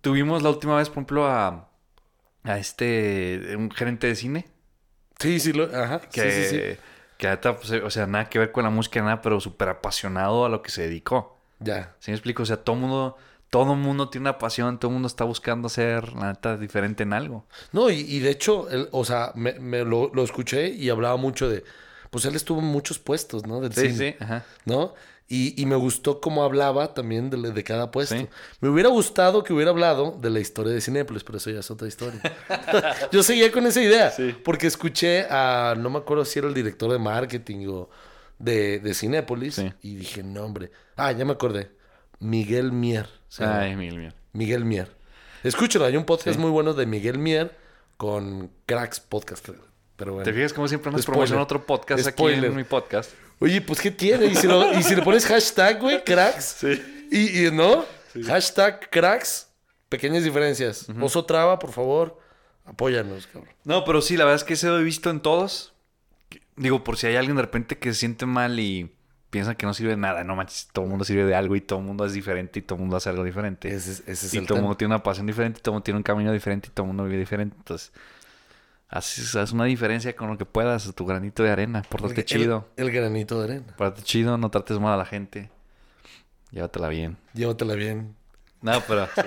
[SPEAKER 1] tuvimos la última vez, por ejemplo, a, a este, un gerente de cine.
[SPEAKER 2] Sí, sí, lo, ajá.
[SPEAKER 1] que,
[SPEAKER 2] sí, sí, sí.
[SPEAKER 1] que neta, pues, o sea, nada que ver con la música, nada, pero súper apasionado a lo que se dedicó.
[SPEAKER 2] Ya.
[SPEAKER 1] ¿Sí me explico? O sea, todo mundo, todo mundo tiene una pasión, todo mundo está buscando ser, la neta, diferente en algo.
[SPEAKER 2] No, y, y de hecho, él, o sea, me, me lo, lo escuché y hablaba mucho de. Pues él estuvo en muchos puestos, ¿no? Del
[SPEAKER 1] Sí,
[SPEAKER 2] cine.
[SPEAKER 1] sí, ajá.
[SPEAKER 2] ¿no? Y, y me gustó cómo hablaba también de, de cada puesto.
[SPEAKER 1] Sí.
[SPEAKER 2] Me hubiera gustado que hubiera hablado de la historia de Cinépolis, pero eso ya es otra historia. Yo seguía con esa idea,
[SPEAKER 1] Sí.
[SPEAKER 2] porque escuché a, no me acuerdo si era el director de marketing o de, de Cinépolis,
[SPEAKER 1] Sí.
[SPEAKER 2] y dije, no, hombre. Ah, ya me acordé. Miguel Mier.
[SPEAKER 1] Ay, mil, mil.
[SPEAKER 2] Miguel Mier. Escúchalo, hay un podcast muy bueno de Miguel Mier con Cracks Podcast, creo. Pero bueno.
[SPEAKER 1] ¿Te fijas cómo siempre nos
[SPEAKER 2] Spoiler.
[SPEAKER 1] promocionan otro podcast
[SPEAKER 2] Spoiler.
[SPEAKER 1] aquí en mi podcast?
[SPEAKER 2] Oye, pues ¿qué tiene? ¿Y si, lo- y si le pones hashtag, güey, cracks?
[SPEAKER 1] Sí.
[SPEAKER 2] Y, y, ¿no? Hashtag cracks, pequeñas diferencias. Oso Traba, por favor, apóyanos, cabrón.
[SPEAKER 1] No, pero sí, la verdad es que eso he visto en todos. Digo, por si hay alguien de repente que se siente mal y piensa que no sirve de nada. No manches, todo el mundo sirve de algo y todo el mundo es diferente y todo el mundo hace algo diferente.
[SPEAKER 2] Ese, es- ese es
[SPEAKER 1] y
[SPEAKER 2] el
[SPEAKER 1] todo el mundo tiene una pasión diferente, todo el mundo tiene un camino diferente y todo el mundo vive diferente. Entonces, haces, haz una diferencia con lo que puedas, tu granito de arena. Pórtate
[SPEAKER 2] El-
[SPEAKER 1] chido.
[SPEAKER 2] El, granito de arena.
[SPEAKER 1] Pórtate chido, no trates mal a la gente. Llévatela bien.
[SPEAKER 2] Llévatela bien.
[SPEAKER 1] No, pero sí.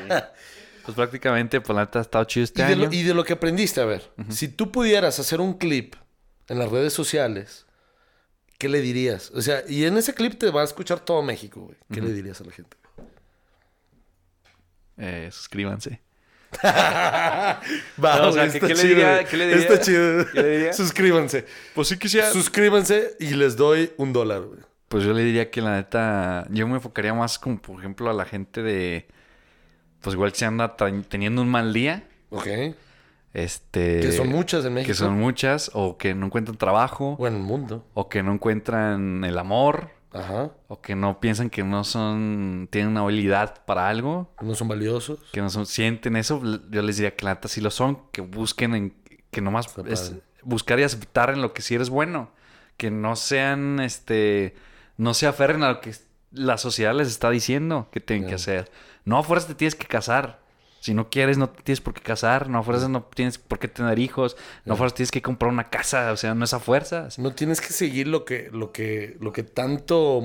[SPEAKER 1] Pues prácticamente, pues la neta ha estado chido este
[SPEAKER 2] y, de
[SPEAKER 1] año.
[SPEAKER 2] lo, y de lo que aprendiste, a ver, si tú pudieras hacer un clip en las redes sociales, ¿qué le dirías? O sea, y en ese clip te va a escuchar todo México, güey. ¿Qué le dirías a la gente?
[SPEAKER 1] Eh, suscríbanse.
[SPEAKER 2] Va,
[SPEAKER 1] No, o sea,
[SPEAKER 2] güey,
[SPEAKER 1] ¿qué-
[SPEAKER 2] está
[SPEAKER 1] qué le diría-
[SPEAKER 2] güey.
[SPEAKER 1] qué le diría?
[SPEAKER 2] Está chido.
[SPEAKER 1] ¿Qué le diría?
[SPEAKER 2] Suscríbanse.
[SPEAKER 1] Pues sí quisiera.
[SPEAKER 2] Suscríbanse y les doy un dólar, güey.
[SPEAKER 1] Pues yo le diría que la neta, yo me enfocaría más como, por ejemplo, a la gente de, pues igual que se anda teniendo un mal día,
[SPEAKER 2] Ok.
[SPEAKER 1] este...
[SPEAKER 2] que son muchas en México.
[SPEAKER 1] Que son muchas, o que no encuentran trabajo,
[SPEAKER 2] O en el mundo.
[SPEAKER 1] o que no encuentran el amor,
[SPEAKER 2] Ajá.
[SPEAKER 1] o que no piensan que no son, tienen una habilidad para algo,
[SPEAKER 2] No son valiosos.
[SPEAKER 1] que no son, sienten eso, yo les diría que la neta sí lo son, que busquen en, que nomás es buscar y aceptar en lo que sí eres bueno, que no sean, este, no se aferren a lo que la sociedad les está diciendo que tienen que hacer. No a fuerzas te tienes que casar. Si no quieres, no tienes por qué casar. No a fuerzas no tienes por qué tener hijos. No a fuerzas tienes que comprar una casa. O sea, no es a fuerzas.
[SPEAKER 2] No tienes que seguir lo que, lo que, lo que tanto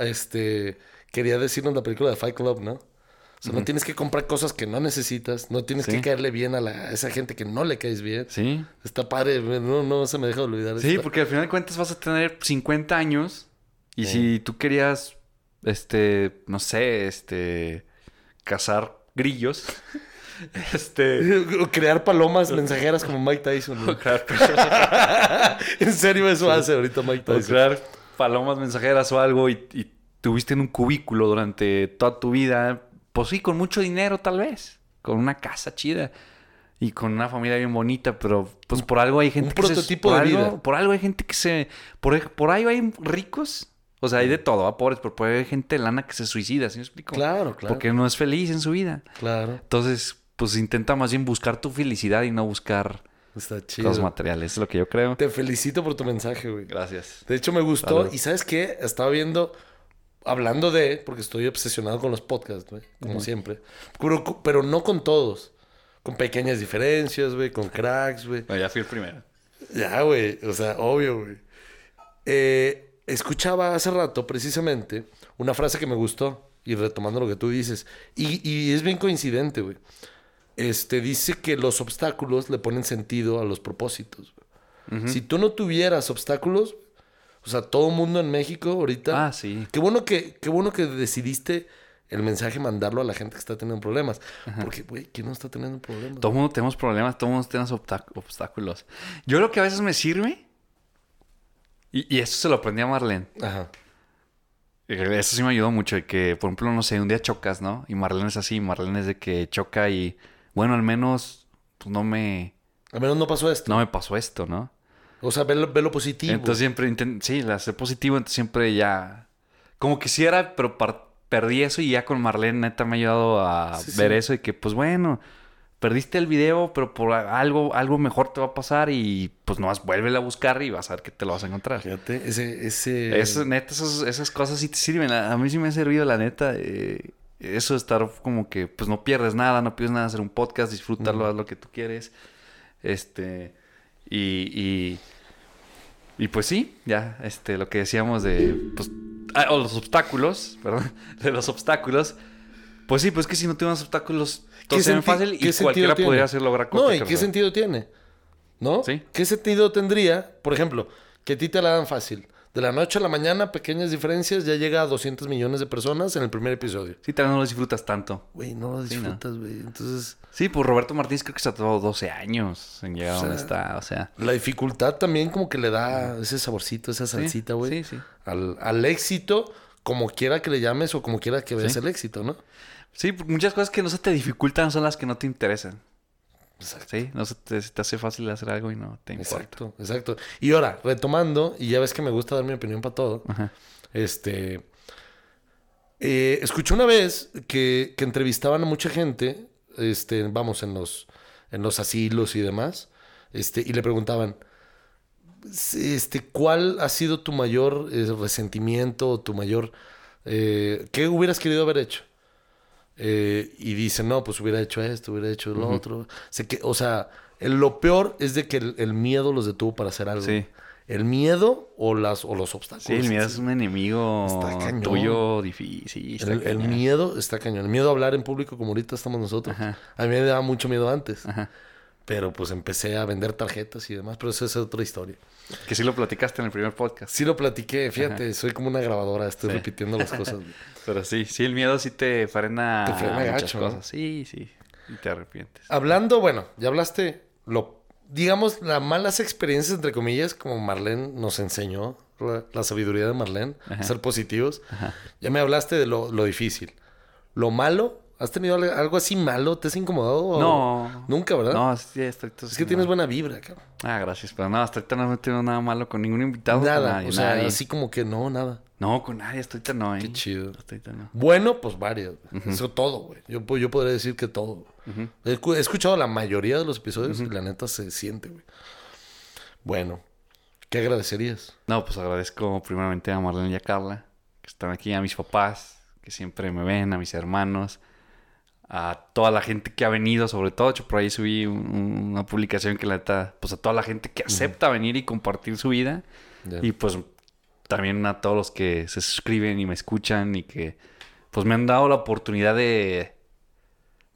[SPEAKER 2] este, quería decirnos la película de Fight Club, ¿no? O sea, no tienes que comprar cosas que no necesitas. No tienes
[SPEAKER 1] Sí.
[SPEAKER 2] que caerle bien a, la- a esa gente que no le caes bien.
[SPEAKER 1] Sí.
[SPEAKER 2] Está padre. No, no se me deja de olvidar
[SPEAKER 1] Sí, porque al final de cuentas vas a tener 50 años. Y si tú querías, este, no sé, este, cazar grillos. este.
[SPEAKER 2] O Crear palomas mensajeras como Mike Tyson.
[SPEAKER 1] o crear,
[SPEAKER 2] en serio, eso hace ahorita Mike
[SPEAKER 1] o
[SPEAKER 2] Tyson.
[SPEAKER 1] crear palomas mensajeras o algo y, y tuviste en un cubículo durante toda tu vida. Pues sí, con mucho dinero tal vez. Con una casa chida. Y con una familia bien bonita, pero pues por algo hay gente
[SPEAKER 2] un
[SPEAKER 1] que se-
[SPEAKER 2] prototipo
[SPEAKER 1] por
[SPEAKER 2] de
[SPEAKER 1] algo-
[SPEAKER 2] vida.
[SPEAKER 1] Por algo hay gente que se... Por, por ahí hay ricos. O sea, hay de todo, ¿va? pobres, pero por ahí hay gente de lana que se suicida, ¿sí me explico?
[SPEAKER 2] Claro, claro.
[SPEAKER 1] Porque no es feliz en su vida.
[SPEAKER 2] Claro.
[SPEAKER 1] Entonces, pues intenta más bien buscar tu felicidad y no buscar
[SPEAKER 2] Está chido.
[SPEAKER 1] cosas materiales. Es lo que yo creo.
[SPEAKER 2] Te felicito por tu mensaje, güey.
[SPEAKER 1] Gracias.
[SPEAKER 2] De hecho, me gustó.
[SPEAKER 1] Salud.
[SPEAKER 2] Y ¿sabes qué? Estaba viendo, hablando de, porque estoy obsesionado con los podcasts, güey, como siempre. Pero, pero no con todos. Con pequeñas diferencias, güey, con cracks, güey.
[SPEAKER 1] Bueno, ya fui el primero.
[SPEAKER 2] Ya, güey. O sea, obvio, güey. Eh, escuchaba hace rato, precisamente, una frase que me gustó. Y retomando lo que tú dices. Y, y es bien coincidente, güey. Este, dice que los obstáculos le ponen sentido a los propósitos. güey. Si tú no tuvieras obstáculos, o sea, todo mundo en México ahorita...
[SPEAKER 1] Ah, sí.
[SPEAKER 2] Qué bueno que, qué bueno que decidiste el mensaje mandarlo a la gente que está teniendo problemas. Porque, güey, ¿quién no está teniendo problemas?
[SPEAKER 1] Todo el mundo tenemos problemas, todo el mundo tenemos obstá- obstáculos. Yo creo que a veces me sirve. Y, y eso se lo aprendí a Marlene.
[SPEAKER 2] Ajá.
[SPEAKER 1] Eso sí me ayudó mucho. de que, por ejemplo, no sé, un día chocas, ¿no? Y Marlene es así. Marlene es de que choca y, bueno, al menos pues, no me,
[SPEAKER 2] Al menos no pasó esto.
[SPEAKER 1] no me pasó esto, ¿no?
[SPEAKER 2] O sea, ve lo, ve lo positivo.
[SPEAKER 1] Entonces siempre sí, la hacer positivo, entonces siempre ya como quisiera, pero perdí eso y ya con Marlene neta me ha ayudado a
[SPEAKER 2] Sí,
[SPEAKER 1] ver
[SPEAKER 2] sí.
[SPEAKER 1] eso y que pues bueno, perdiste el video, pero por algo algo mejor te va a pasar y pues nomás vuélvela a buscar y vas a ver que te lo vas a encontrar.
[SPEAKER 2] Fíjate, ese... ese...
[SPEAKER 1] Eso, neta, esas, esas cosas sí te sirven. A, mí sí me ha servido, la neta. eh, eso de estar como que, pues no pierdes nada, no pierdes nada hacer un podcast, disfrútalo, haz lo que tú quieres. Este. Y, y. y pues sí, ya, este, lo que decíamos de. Pues. ah, o los obstáculos, perdón. De los obstáculos. Pues sí, pues que si no tienes obstáculos, todo se fácil y cualquiera
[SPEAKER 2] tiene?
[SPEAKER 1] podría hacer lograr
[SPEAKER 2] No, ¿y qué sentido tiene? ¿No?
[SPEAKER 1] Sí.
[SPEAKER 2] ¿Qué sentido tendría, por ejemplo, que a ti te la dan fácil? De la noche a la mañana, pequeñas diferencias, ya llega a 200 millones de personas en el primer episodio.
[SPEAKER 1] Sí, tal vez no lo disfrutas tanto.
[SPEAKER 2] Güey, no lo
[SPEAKER 1] Sí, ¿no?
[SPEAKER 2] disfrutas, güey. Entonces,
[SPEAKER 1] Sí, pues Roberto Martínez creo que se tardado 12 años en llegar
[SPEAKER 2] O
[SPEAKER 1] a donde
[SPEAKER 2] sea,
[SPEAKER 1] está. O sea,
[SPEAKER 2] la dificultad también como que le da ese saborcito, esa salsita, güey.
[SPEAKER 1] Sí, sí.
[SPEAKER 2] Al, al éxito, como quiera que le llames o como quiera que veas
[SPEAKER 1] Sí.
[SPEAKER 2] el éxito, ¿no?
[SPEAKER 1] Sí, muchas cosas que no se te dificultan son las que no te interesan.
[SPEAKER 2] Exacto.
[SPEAKER 1] Sí, no se te, se te hace fácil hacer algo y no te importa.
[SPEAKER 2] Exacto, exacto. Y ahora, retomando, y ya ves que me gusta dar mi opinión para todo.
[SPEAKER 1] Ajá.
[SPEAKER 2] Este. eh, escuché una vez que, que entrevistaban a mucha gente, este, vamos, en los, en los asilos y demás, este, y le preguntaban, este, ¿cuál ha sido tu mayor eh, resentimiento o tu mayor, eh, qué hubieras querido haber hecho? Eh, y dicen, no, pues hubiera hecho esto, hubiera hecho lo otro. Sé que, o sea, el- lo peor es de que el, el miedo los detuvo para hacer algo.
[SPEAKER 1] Sí.
[SPEAKER 2] El miedo o, las, o los obstáculos.
[SPEAKER 1] Sí, el miedo es un enemigo
[SPEAKER 2] Está cañón.
[SPEAKER 1] tuyo difícil. está
[SPEAKER 2] El, miedo está cañón. El miedo a hablar en público como ahorita estamos nosotros.
[SPEAKER 1] Ajá.
[SPEAKER 2] A mí me daba mucho miedo antes.
[SPEAKER 1] Ajá.
[SPEAKER 2] Pero pues empecé a vender tarjetas y demás. Pero eso es otra historia.
[SPEAKER 1] Que sí lo platicaste en el primer podcast.
[SPEAKER 2] Sí lo platiqué. Fíjate, soy como una grabadora. Estoy
[SPEAKER 1] Sí.
[SPEAKER 2] repitiendo las cosas.
[SPEAKER 1] Pero sí, sí, el miedo sí te frena,
[SPEAKER 2] Te frena
[SPEAKER 1] muchas
[SPEAKER 2] gacho, ¿no?
[SPEAKER 1] cosas. Sí, sí. Y te arrepientes.
[SPEAKER 2] Hablando, bueno, ya hablaste lo... Digamos, las malas experiencias, entre comillas, como Marlene nos enseñó, la, la sabiduría de Marlene,
[SPEAKER 1] Ajá.
[SPEAKER 2] ser positivos.
[SPEAKER 1] Ajá.
[SPEAKER 2] Ya me hablaste de lo, lo difícil. Lo malo, ¿has tenido al- algo así malo? ¿Te has incomodado?
[SPEAKER 1] No.
[SPEAKER 2] Nunca, ¿verdad?
[SPEAKER 1] No, sí, ahorita
[SPEAKER 2] Es que
[SPEAKER 1] no.
[SPEAKER 2] tienes buena vibra, cabrón.
[SPEAKER 1] Ah, gracias. Pero no, hasta ahorita no he tenido nada malo con ningún invitado. con
[SPEAKER 2] Nada,
[SPEAKER 1] nadie,
[SPEAKER 2] o sea,
[SPEAKER 1] nadie.
[SPEAKER 2] así como que no, nada.
[SPEAKER 1] No, con nadie. Hasta ahorita no, ¿eh?
[SPEAKER 2] Qué chido.
[SPEAKER 1] Hasta ahorita no.
[SPEAKER 2] Bueno, pues varias. güey. Eso todo, güey. Yo, yo podría decir que todo. escu- he escuchado la mayoría de los episodios y la neta se siente, güey. Bueno, ¿qué agradecerías?
[SPEAKER 1] No, pues agradezco primeramente a Marlene y a Carla, que están aquí, a mis papás, que siempre me ven, a mis hermanos, a toda la gente que ha venido, sobre todo, yo por ahí subí un- un- una publicación que la neta, pues a toda la gente que acepta venir y compartir su vida, y pues también a todos los que se suscriben y me escuchan y que pues me han dado la oportunidad de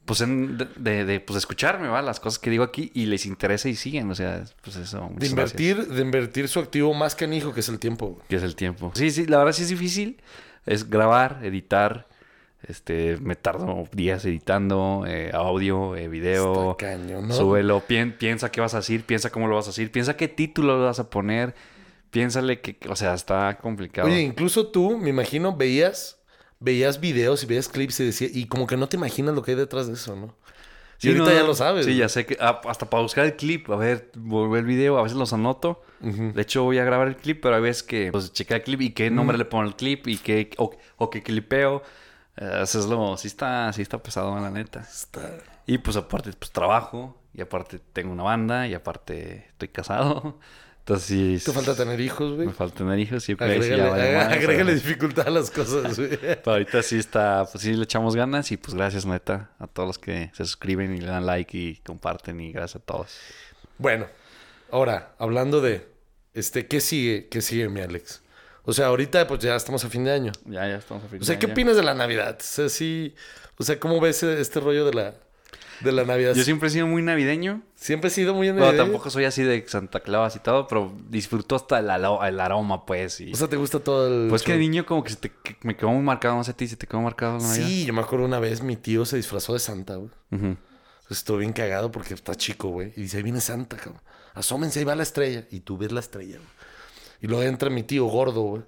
[SPEAKER 1] pues en- de, de- de, pues escucharme, ¿va? Las cosas que digo aquí y les interesa y siguen, o sea, pues eso.
[SPEAKER 2] de
[SPEAKER 1] gracias.
[SPEAKER 2] invertir, de invertir su activo más canijo, que es el tiempo.
[SPEAKER 1] que es el tiempo. Sí, sí, la verdad sí es difícil. Es grabar, editar, Este, me tardo días editando, eh, audio, eh, video.
[SPEAKER 2] Está cañón, ¿no?
[SPEAKER 1] Súbelo, pien- piensa qué vas a decir, piensa cómo lo vas a decir, piensa qué título le vas a poner, piénsale que, o sea, está complicado.
[SPEAKER 2] Oye, incluso tú, me imagino, veías, veías videos y veías clips y decía, y como que no te imaginas lo que hay detrás de eso, ¿no? Y ahorita
[SPEAKER 1] no,
[SPEAKER 2] ya lo sabes.
[SPEAKER 1] Sí, ya sé que ah, hasta para buscar el clip, a ver, volver el video, a veces los anoto. De hecho, voy a grabar el clip, pero hay veces que pues checa el clip y qué nombre le pongo al clip y qué, o, o qué clipeo. Eh, eso es lo, sí está, sí está pesado, la neta.
[SPEAKER 2] Está-
[SPEAKER 1] Y pues aparte, pues trabajo, y aparte tengo una banda, y aparte estoy casado. Entonces.
[SPEAKER 2] Te falta tener hijos, güey.
[SPEAKER 1] Me falta tener hijos, sí ya
[SPEAKER 2] Agrégale, dificultad a las cosas, güey.
[SPEAKER 1] pero ahorita sí está, pues sí le echamos ganas y pues gracias neta a todos los que se suscriben y le dan like y comparten y gracias a todos.
[SPEAKER 2] Bueno, ahora, hablando de, este, ¿qué sigue? ¿Qué sigue, mi Alex? O sea, ahorita pues ya estamos a fin de año.
[SPEAKER 1] Ya, ya estamos a fin
[SPEAKER 2] O sea,
[SPEAKER 1] de
[SPEAKER 2] ¿qué
[SPEAKER 1] año.
[SPEAKER 2] opinas de la Navidad? O sea, sí, o sea, ¿cómo ves este rollo de la, de la Navidad?
[SPEAKER 1] Yo siempre he sido muy navideño.
[SPEAKER 2] Siempre he sido muy en
[SPEAKER 1] Bueno, tampoco soy así de Santa Claus y todo, pero disfruto hasta el, el aroma, pues. Y...
[SPEAKER 2] O sea, ¿te gusta todo el
[SPEAKER 1] pues que de niño como que, se te, que me quedó muy marcado, no sé a ti, se te quedó marcado la Navidad.
[SPEAKER 2] Sí, yo me acuerdo una vez mi tío se disfrazó de Santa, güey.
[SPEAKER 1] Ujú.
[SPEAKER 2] Estuvo bien cagado porque está chico, güey. Y dice, ahí viene Santa, cabrón. Asómense, ahí va la estrella. Y tú ves la estrella, güey. Y luego entra mi tío gordo, güey.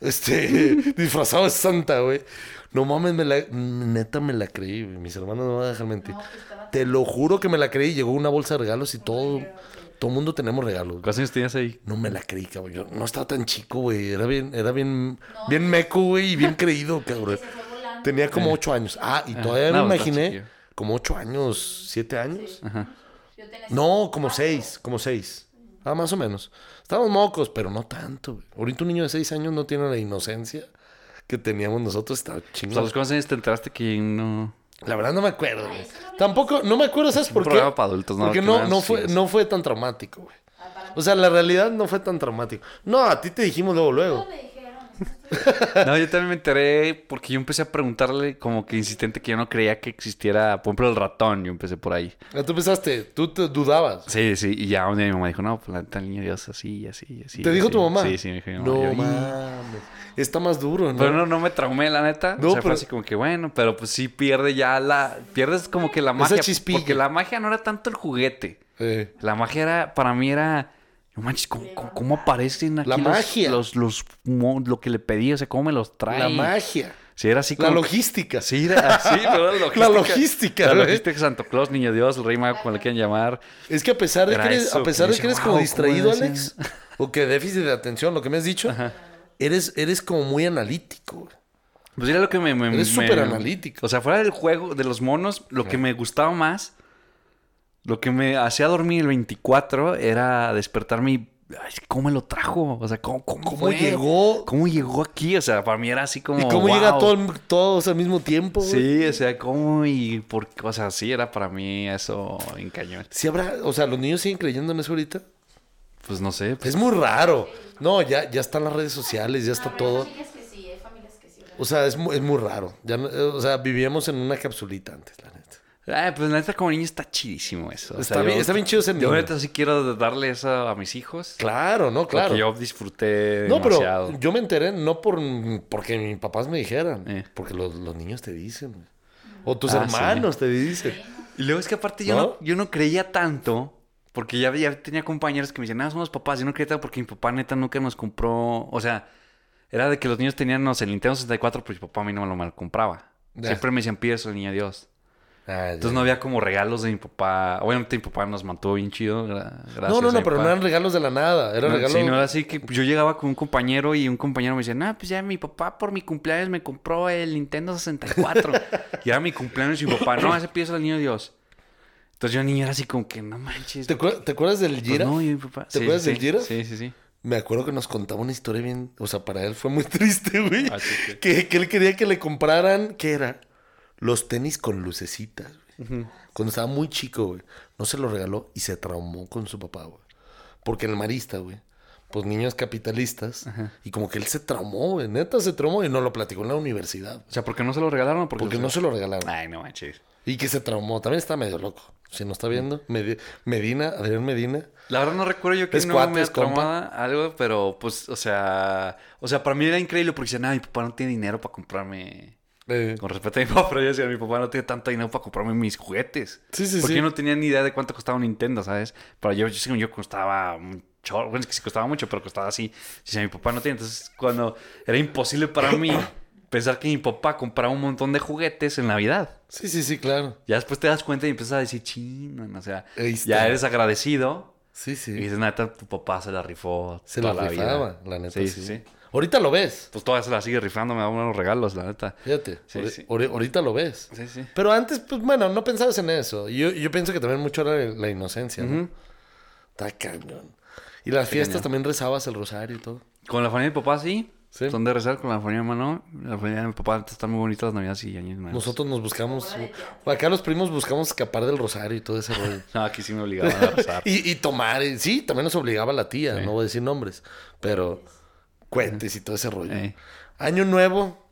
[SPEAKER 2] Este, disfrazado de Santa, güey. No mames, me la, neta me la creí, güey. Mis hermanos no me van a dejar mentir.
[SPEAKER 3] No, pues estaba
[SPEAKER 2] Te lo juro que me la creí. Llegó una bolsa de regalos y todo, todo mundo tenemos regalos. güey.
[SPEAKER 1] ¿Cuántos años tenías ahí?
[SPEAKER 2] No me la creí, cabrón. Yo no estaba tan chico, güey. Era bien, era bien, bien meco, güey, y bien creído, cabrón. Tenía como ocho años. Ah, y todavía
[SPEAKER 1] no,
[SPEAKER 2] me imaginé como ocho años, siete años.
[SPEAKER 1] Ajá.
[SPEAKER 2] No, como seis, como seis. Ah, más o menos. Estábamos mocos, pero no tanto. güey. Ahorita un niño de seis años no tiene la inocencia que teníamos nosotros. Está chingón.
[SPEAKER 1] ¿a los cuántos años te enteraste que no...
[SPEAKER 2] La verdad no me acuerdo. güey. Tampoco, no me acuerdo, ¿sabes por qué?
[SPEAKER 1] programa para adultos, ¿no?
[SPEAKER 2] Porque
[SPEAKER 1] Que
[SPEAKER 2] no, no, fue, no fue tan traumático, güey. O sea, la realidad no fue tan traumático. No, a ti te dijimos luego, luego.
[SPEAKER 1] No, yo también me enteré porque yo empecé a preguntarle como que insistente que yo no creía que existiera, por ejemplo, el ratón. Yo empecé por ahí.
[SPEAKER 2] Ya Tú pensaste, tú te dudabas.
[SPEAKER 1] Sí, sí, y ya un día mi mamá dijo, no, pues la neta el niño Dios así, así, así.
[SPEAKER 2] ¿Te dijo
[SPEAKER 1] así".
[SPEAKER 2] tu mamá?
[SPEAKER 1] Sí, sí, me dijo mi mamá.
[SPEAKER 2] No
[SPEAKER 1] Yo,
[SPEAKER 2] mames. Está más duro, ¿no?
[SPEAKER 1] Pero no, no me traumé, la neta.
[SPEAKER 2] No,
[SPEAKER 1] o sea, fue
[SPEAKER 2] pero-
[SPEAKER 1] así como que bueno, pero pues sí pierde ya la... Pierdes como que la magia.
[SPEAKER 2] chispilla.
[SPEAKER 1] Porque la magia no era tanto el juguete.
[SPEAKER 2] Eh,
[SPEAKER 1] La magia era, para mí era... No manches, ¿cómo, aparecen aquí
[SPEAKER 2] La
[SPEAKER 1] los-
[SPEAKER 2] magia.
[SPEAKER 1] Los, lo que le pedí, o sea, cómo me los trae.
[SPEAKER 2] la magia.
[SPEAKER 1] Sí, era así
[SPEAKER 2] La
[SPEAKER 1] como...
[SPEAKER 2] logística.
[SPEAKER 1] Sí, era así, pero la logística.
[SPEAKER 2] La logística,
[SPEAKER 1] La logística de Santo Claus, Niño Dios, el Rey Mago, como le quieran llamar.
[SPEAKER 2] Es que a pesar de que eres,
[SPEAKER 1] eso,
[SPEAKER 2] a pesar
[SPEAKER 1] que
[SPEAKER 2] de que eres como
[SPEAKER 1] "Wow,
[SPEAKER 2] distraído,
[SPEAKER 1] ¿cómo
[SPEAKER 2] Alex, o que déficit de atención, lo que me has dicho, eres, eres como muy analítico.
[SPEAKER 1] Pues era lo que me... me
[SPEAKER 2] Eres súper analítico.
[SPEAKER 1] O sea, fuera del juego, de los monos, lo que me gustaba más, lo que me hacía dormir el 24 era despertarme y... Ay, ¿cómo me lo trajo? O sea, ¿cómo, cómo,
[SPEAKER 2] ¿Cómo llegó?
[SPEAKER 1] ¿Cómo llegó aquí? O sea, para mí era así como...
[SPEAKER 2] ¿Y cómo
[SPEAKER 1] wow.
[SPEAKER 2] llega todo, todos al mismo tiempo? güey?
[SPEAKER 1] Sí, o sea, ¿cómo y por qué? O sea, sí, era para mí eso en cañón.
[SPEAKER 2] Sí habrá, o sea, los niños siguen creyendo en eso ahorita.
[SPEAKER 1] Pues no sé. pues,
[SPEAKER 2] Es muy raro. No, ya, ya están las redes sociales, ya está
[SPEAKER 3] Hay
[SPEAKER 2] todo.
[SPEAKER 3] familias que sí, hay familias que sí.
[SPEAKER 2] O sea, es, mu- es muy raro. Ya no- o sea, vivíamos en una capsulita antes, la neta.
[SPEAKER 1] Ay, pues la neta como niño está chidísimo eso. O
[SPEAKER 2] Está
[SPEAKER 1] sea,
[SPEAKER 2] bien-
[SPEAKER 1] yo-
[SPEAKER 2] está bien chido
[SPEAKER 1] Yo
[SPEAKER 2] niño.
[SPEAKER 1] neta sí quiero darle eso a mis hijos.
[SPEAKER 2] Claro, no, claro.
[SPEAKER 1] Porque yo disfruté
[SPEAKER 2] No,
[SPEAKER 1] demasiado.
[SPEAKER 2] pero yo me enteré no por porque mis papás me dijeran,
[SPEAKER 1] Eh.
[SPEAKER 2] porque los, los niños te dicen. O tus
[SPEAKER 1] Ah,
[SPEAKER 2] hermanos te dicen.
[SPEAKER 1] Y luego es que aparte yo
[SPEAKER 2] ¿No?
[SPEAKER 1] no, yo no creía tanto. Porque ya, ya tenía compañeros que me decían, ah, somos papás. Yo no creía tanto porque mi papá neta nunca nos compró. O sea, era de que los niños tenían, no sé, el Nintendo 64, pero mi papá a mí no me lo, me lo compraba. Siempre me decían, pide eso, niño Dios.
[SPEAKER 2] Ah.
[SPEAKER 1] Entonces no había como regalos de mi papá. Obviamente mi papá nos mantuvo bien chido. gra- Gracias
[SPEAKER 2] no, no, no, pero no eran regalos de la nada. Eran
[SPEAKER 1] No,
[SPEAKER 2] regalos.
[SPEAKER 1] Sí, no era así que yo llegaba con un compañero y un compañero me decía, no, pues ya mi papá por mi cumpleaños me compró el Nintendo 64. y era mi cumpleaños y mi papá, no, ese pieza al niño Dios. Entonces yo niño era así como que no manches.
[SPEAKER 2] ¿Te, acuer- te acuerdas del
[SPEAKER 1] Pues
[SPEAKER 2] Gira?
[SPEAKER 1] no, y mi papá.
[SPEAKER 2] ¿Te
[SPEAKER 1] Sí,
[SPEAKER 2] acuerdas
[SPEAKER 1] sí,
[SPEAKER 2] del Gira?
[SPEAKER 1] Sí, sí, sí.
[SPEAKER 2] Me acuerdo que nos contaba una historia bien. O sea, para él fue muy triste, güey.
[SPEAKER 1] Ah, sí, sí.
[SPEAKER 2] Que, que él quería que le compraran. ¿Qué era? Los tenis con lucecitas, güey. Cuando estaba muy chico, güey. No se lo regaló y se traumó con su papá, güey. Porque el marista, güey. Pues niños capitalistas. Y como que él se traumó, güey. Neta se traumó y no lo platicó en la universidad.
[SPEAKER 1] O sea, ¿por qué no se lo regalaron? Porque,
[SPEAKER 2] Porque no se lo regalaron.
[SPEAKER 1] Ay, no manches.
[SPEAKER 2] Y que se traumó. También está medio loco. Si no está viendo. Medi- Medina, Adrián Medina.
[SPEAKER 1] La verdad no recuerdo yo que
[SPEAKER 2] Es
[SPEAKER 1] no
[SPEAKER 2] cuate,
[SPEAKER 1] me traumaba algo, pero pues, o sea, o sea, para mí era increíble porque decían, ah, mi papá no tiene dinero para comprarme
[SPEAKER 2] Eh,
[SPEAKER 1] Con respeto a mi papá, pero yo decía, mi papá no tiene tanto dinero para comprarme mis juguetes.
[SPEAKER 2] Sí, sí,
[SPEAKER 1] Porque
[SPEAKER 2] sí.
[SPEAKER 1] yo no tenía ni idea de cuánto costaba un Nintendo, ¿sabes? Pero yo, yo yo costaba un chorro. Bueno, es que sí costaba mucho, pero costaba así. Si mi papá no tiene, entonces cuando era imposible para mí pensar que mi papá compraba un montón de juguetes en Navidad.
[SPEAKER 2] sí, sí, sí, claro.
[SPEAKER 1] Ya después te das cuenta y empiezas a decir, chino, o sea, ya eres agradecido.
[SPEAKER 2] Sí,
[SPEAKER 1] Y
[SPEAKER 2] sí.
[SPEAKER 1] dices, neta, tu papá se la rifó
[SPEAKER 2] Se
[SPEAKER 1] toda
[SPEAKER 2] la
[SPEAKER 1] la
[SPEAKER 2] rifaba,
[SPEAKER 1] vida.
[SPEAKER 2] la neta,
[SPEAKER 1] Sí,
[SPEAKER 2] sí.
[SPEAKER 1] sí, sí.
[SPEAKER 2] Ahorita lo ves.
[SPEAKER 1] Pues todavía se la sigue rifando, me da unos regalos, la neta.
[SPEAKER 2] Fíjate.
[SPEAKER 1] Sí, sí.
[SPEAKER 2] ahori- Ahorita lo ves.
[SPEAKER 1] Sí, sí.
[SPEAKER 2] Pero antes, pues bueno, no pensabas en eso. Y Yo, yo pienso que también mucho era la inocencia, ¿no? Está cañón. Y las fiestas
[SPEAKER 1] cañón.
[SPEAKER 2] también rezabas el rosario y todo.
[SPEAKER 1] Con la familia de mi papá, sí.
[SPEAKER 2] Sí.
[SPEAKER 1] Son de rezar con la familia de mano. La familia de mi papá están muy bonitas las navidades y años nuevos.
[SPEAKER 2] Nosotros nos buscamos. Acá los primos buscamos escapar del rosario y todo ese rollo.
[SPEAKER 1] No, aquí sí me obligaban a rezar.
[SPEAKER 2] y, y tomar. y- sí, también nos obligaba la tía.
[SPEAKER 1] Sí.
[SPEAKER 2] No voy a decir nombres. Pero cuentes y todo ese rollo. Año nuevo,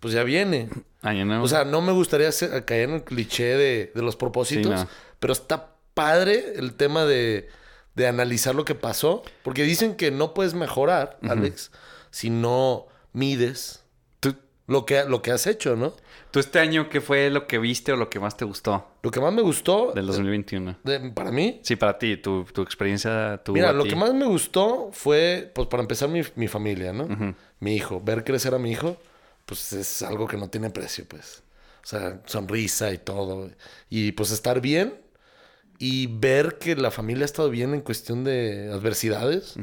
[SPEAKER 2] pues ya viene.
[SPEAKER 1] Año nuevo.
[SPEAKER 2] O sea, no me gustaría hacer- caer en el cliché de, de los propósitos,
[SPEAKER 1] Sí, no.
[SPEAKER 2] pero está padre el tema de, de analizar lo que pasó, porque dicen que no puedes mejorar, Alex, si no mides
[SPEAKER 1] ¿Tú,
[SPEAKER 2] lo que, lo que has hecho, ¿no?
[SPEAKER 1] tú este año, ¿qué fue lo que viste o lo que más te gustó
[SPEAKER 2] Lo que más me gustó,
[SPEAKER 1] del 2021?
[SPEAKER 2] de- para mí,
[SPEAKER 1] Sí, para ti, tu, tu experiencia, tu
[SPEAKER 2] mira, lo
[SPEAKER 1] ti.
[SPEAKER 2] que más me gustó fue, pues para empezar, mi, mi familia, ¿no? Mi hijo, ver crecer a mi hijo, pues es algo que no tiene precio, pues. O sea, sonrisa y todo. Y pues estar bien y ver que la familia ha estado bien en cuestión de adversidades.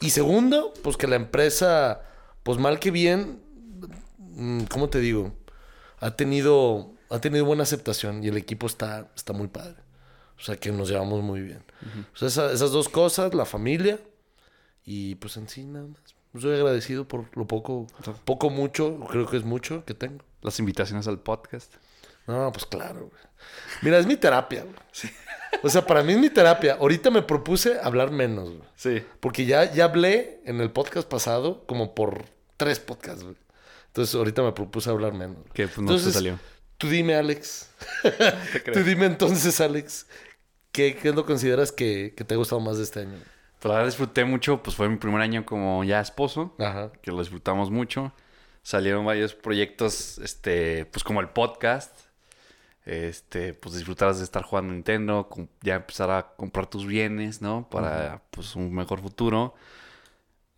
[SPEAKER 2] Y segundo, pues que la empresa, pues mal que bien, ¿cómo te digo? Ha tenido, ha tenido buena aceptación y el equipo está, está muy padre. O sea, que nos llevamos muy bien. O sea, esa- esas dos cosas, la familia y pues en sí nada más. Soy agradecido por lo poco, poco mucho, creo que es mucho que tengo.
[SPEAKER 1] Las invitaciones al podcast.
[SPEAKER 2] No, pues claro, güey. Mira, es mi terapia, güey. O sea, para mí es mi terapia. Ahorita me propuse hablar menos, güey.
[SPEAKER 1] Sí.
[SPEAKER 2] Porque ya, ya hablé en el podcast pasado como por tres podcasts, güey. Entonces ahorita me propuse hablar menos.
[SPEAKER 1] Que pues, no te salió.
[SPEAKER 2] Tú dime, Alex. Tú dime entonces, Alex. ¿Qué, qué es lo que consideras que, que te ha gustado más de este año?
[SPEAKER 1] Pues la verdad disfruté mucho, pues fue mi primer año como ya esposo,
[SPEAKER 2] Ajá.
[SPEAKER 1] que lo disfrutamos mucho. Salieron varios proyectos, este, pues como el podcast. Este, pues disfrutarás de estar jugando Nintendo, ya empezar a comprar tus bienes, ¿no? Para, pues, un mejor futuro.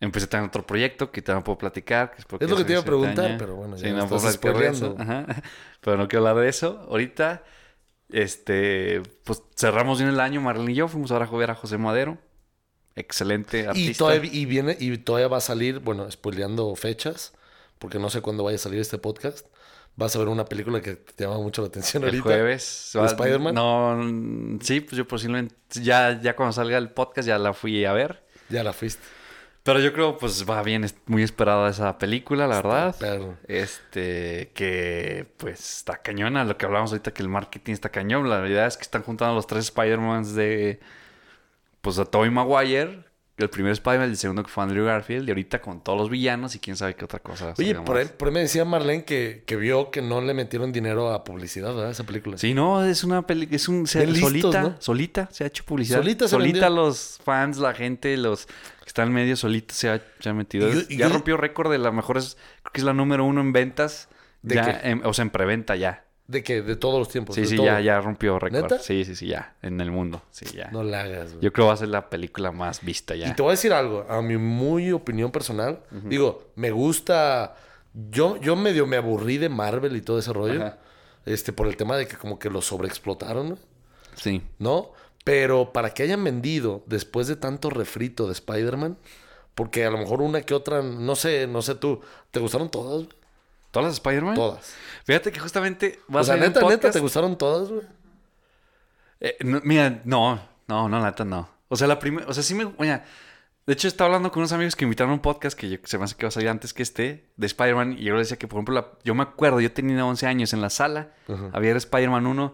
[SPEAKER 1] Empecé también otro proyecto que no puedo platicar. Que espero
[SPEAKER 2] Es lo que te iba a preguntar, pero bueno, ya
[SPEAKER 1] Sí,
[SPEAKER 2] me
[SPEAKER 1] no puedo
[SPEAKER 2] estás
[SPEAKER 1] platicar de eso. Ajá. Pero no quiero hablar de eso. Ahorita, este, pues cerramos bien el año, Marlene y yo. Fuimos ahora a ver a José Madero. Excelente artista.
[SPEAKER 2] Y todavía, y viene, y todavía va a salir, bueno, spoileando fechas, porque no sé cuándo vaya a salir este podcast. Vas a ver una película que te llama mucho la atención
[SPEAKER 1] El
[SPEAKER 2] ahorita.
[SPEAKER 1] jueves.
[SPEAKER 2] ¿De
[SPEAKER 1] va-
[SPEAKER 2] Spider-Man?
[SPEAKER 1] No, mm, sí, pues yo posiblemente. Ya, ya cuando salga el podcast ya la fui a ver.
[SPEAKER 2] Ya la fuiste.
[SPEAKER 1] Pero yo creo, pues va bien, es muy esperada esa película, la verdad.
[SPEAKER 2] perro.
[SPEAKER 1] Este, que pues está cañona. Lo que hablamos ahorita, que el marketing está cañón. La realidad es que están juntando los tres Spider-Mans de. Pues a Tobey Maguire. El primer Spider-Man, el segundo que fue Andrew Garfield. Y ahorita con todos los villanos y quién sabe qué otra cosa.
[SPEAKER 2] Oye, por ahí, por ahí me decía Marlene que, que vio que no le metieron dinero a publicidad, ¿verdad? Esa película.
[SPEAKER 1] Sí, no, es una película, es un, se-
[SPEAKER 2] listos,
[SPEAKER 1] solita,
[SPEAKER 2] ¿no?
[SPEAKER 1] solita, se ha hecho publicidad.
[SPEAKER 2] Solita se
[SPEAKER 1] solita
[SPEAKER 2] vendió.
[SPEAKER 1] los fans, la gente, los que están en medio, solita se ha, se ha metido.
[SPEAKER 2] Yo-
[SPEAKER 1] ya
[SPEAKER 2] yo-
[SPEAKER 1] rompió récord de la mejor, es- creo que es la número uno en ventas,
[SPEAKER 2] ¿De
[SPEAKER 1] ya, en- o sea, en preventa ya.
[SPEAKER 2] ¿De qué? De todos los tiempos.
[SPEAKER 1] Sí, sí,
[SPEAKER 2] todo.
[SPEAKER 1] ya, ya rompió récord. Sí, sí, sí, ya, en el mundo, sí, ya.
[SPEAKER 2] No la hagas, güey.
[SPEAKER 1] Yo creo que va a ser la película más vista ya.
[SPEAKER 2] Y te voy a decir algo, a mi muy opinión personal. Digo, me gusta. Yo, yo medio me aburrí de Marvel y todo ese rollo.
[SPEAKER 1] Ajá.
[SPEAKER 2] Este, por el tema de que como que lo sobreexplotaron.
[SPEAKER 1] Sí.
[SPEAKER 2] ¿no? Pero para que hayan vendido después de tanto refrito de Spider-Man, porque a lo mejor una que otra, no sé, no sé tú, ¿te gustaron todas?
[SPEAKER 1] ¿Todas las Spider-Man?
[SPEAKER 2] Todas.
[SPEAKER 1] Fíjate que justamente
[SPEAKER 2] O
[SPEAKER 1] a
[SPEAKER 2] sea,
[SPEAKER 1] un
[SPEAKER 2] neta, neta, ¿te gustaron todas, güey?
[SPEAKER 1] Eh, no, mira, no, no, no, neta no. O sea, la primera, o sea, sí me, mira, de hecho estaba hablando con unos amigos que invitaron a un podcast que yo- se me hace que va a salir antes que este, de Spider-Man, y yo les decía que, por ejemplo, la- yo me acuerdo, yo tenía 11 años en la sala, había el Spider-Man 1, mm,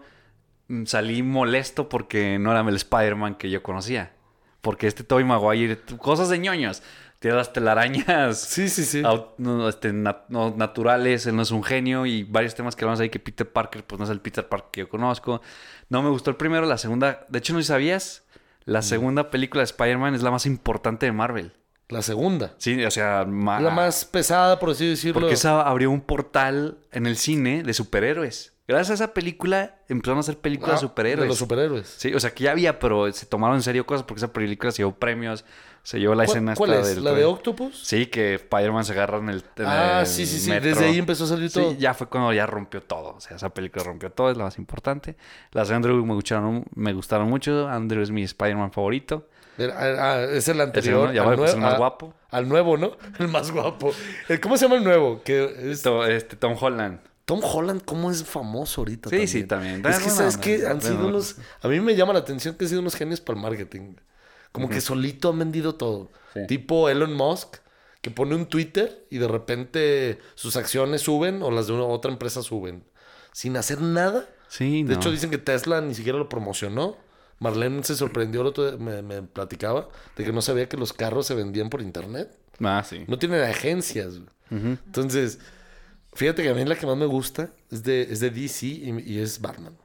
[SPEAKER 1] salí molesto porque no era el Spider-Man que yo conocía. Porque este Tobey Maguire, cosas de ñoños, tiene las telarañas
[SPEAKER 2] Sí, sí, sí.
[SPEAKER 1] no, este, nat- no, naturales, él no es un genio y varios temas que hablamos ahí que Peter Parker pues no es el Peter Parker que yo conozco. No me gustó el primero, la segunda, de hecho no sabías, la segunda película de Spider-Man es la más importante de Marvel.
[SPEAKER 2] La segunda.
[SPEAKER 1] Sí, o sea, ma-
[SPEAKER 2] La más pesada, por así decirlo.
[SPEAKER 1] Porque esa abrió un portal en el cine de superhéroes. Gracias a esa película empezaron a hacer películas
[SPEAKER 2] Ah,
[SPEAKER 1] de superhéroes.
[SPEAKER 2] De los superhéroes.
[SPEAKER 1] Sí, o sea, que ya había, pero se tomaron en serio cosas porque esa película se llevó premios. Se llevó la
[SPEAKER 2] ¿Cuál,
[SPEAKER 1] escena
[SPEAKER 2] cuál es?
[SPEAKER 1] del
[SPEAKER 2] ¿La de. Octopus?
[SPEAKER 1] Sí, que Spider-Man se agarra en el, en
[SPEAKER 2] Ah,
[SPEAKER 1] el
[SPEAKER 2] sí, sí, sí.
[SPEAKER 1] metro.
[SPEAKER 2] Desde ahí empezó a salir
[SPEAKER 1] Sí,
[SPEAKER 2] todo.
[SPEAKER 1] ya fue cuando ya rompió todo. O sea, esa película rompió todo, es la más importante. Las de Andrew me gustaron, me gustaron mucho. Andrew es mi Spider-Man favorito.
[SPEAKER 2] Era- Ah, es el
[SPEAKER 1] Ese,
[SPEAKER 2] anterior.
[SPEAKER 1] ¿no? Ya
[SPEAKER 2] al
[SPEAKER 1] pues, el
[SPEAKER 2] nuevo-
[SPEAKER 1] más
[SPEAKER 2] ah,
[SPEAKER 1] guapo.
[SPEAKER 2] Al nuevo, ¿no? El más guapo. El- ¿Cómo se llama el nuevo? Que es
[SPEAKER 1] este, Tom Holland.
[SPEAKER 2] Tom Holland, ¿cómo es famoso ahorita?
[SPEAKER 1] Sí, sí, también.
[SPEAKER 2] Es que, ¿sabes
[SPEAKER 1] no,
[SPEAKER 2] Han sido
[SPEAKER 1] no.
[SPEAKER 2] unos... A mí me llama la atención que han sido unos genios para el marketing. Como que solito han vendido todo.
[SPEAKER 1] Sí.
[SPEAKER 2] Tipo Elon Musk, que pone un Twitter y de repente sus acciones suben o las de una otra empresa suben. Sin hacer nada.
[SPEAKER 1] Sí,
[SPEAKER 2] De
[SPEAKER 1] no.
[SPEAKER 2] hecho, dicen que Tesla ni siquiera lo promocionó. Marlene se sorprendió, el otro me, me platicaba, de que no sabía que los carros se vendían por internet.
[SPEAKER 1] Ah, sí.
[SPEAKER 2] No tienen agencias. Entonces, fíjate que a mí la que más me gusta es de, es de DC y, y es Batman.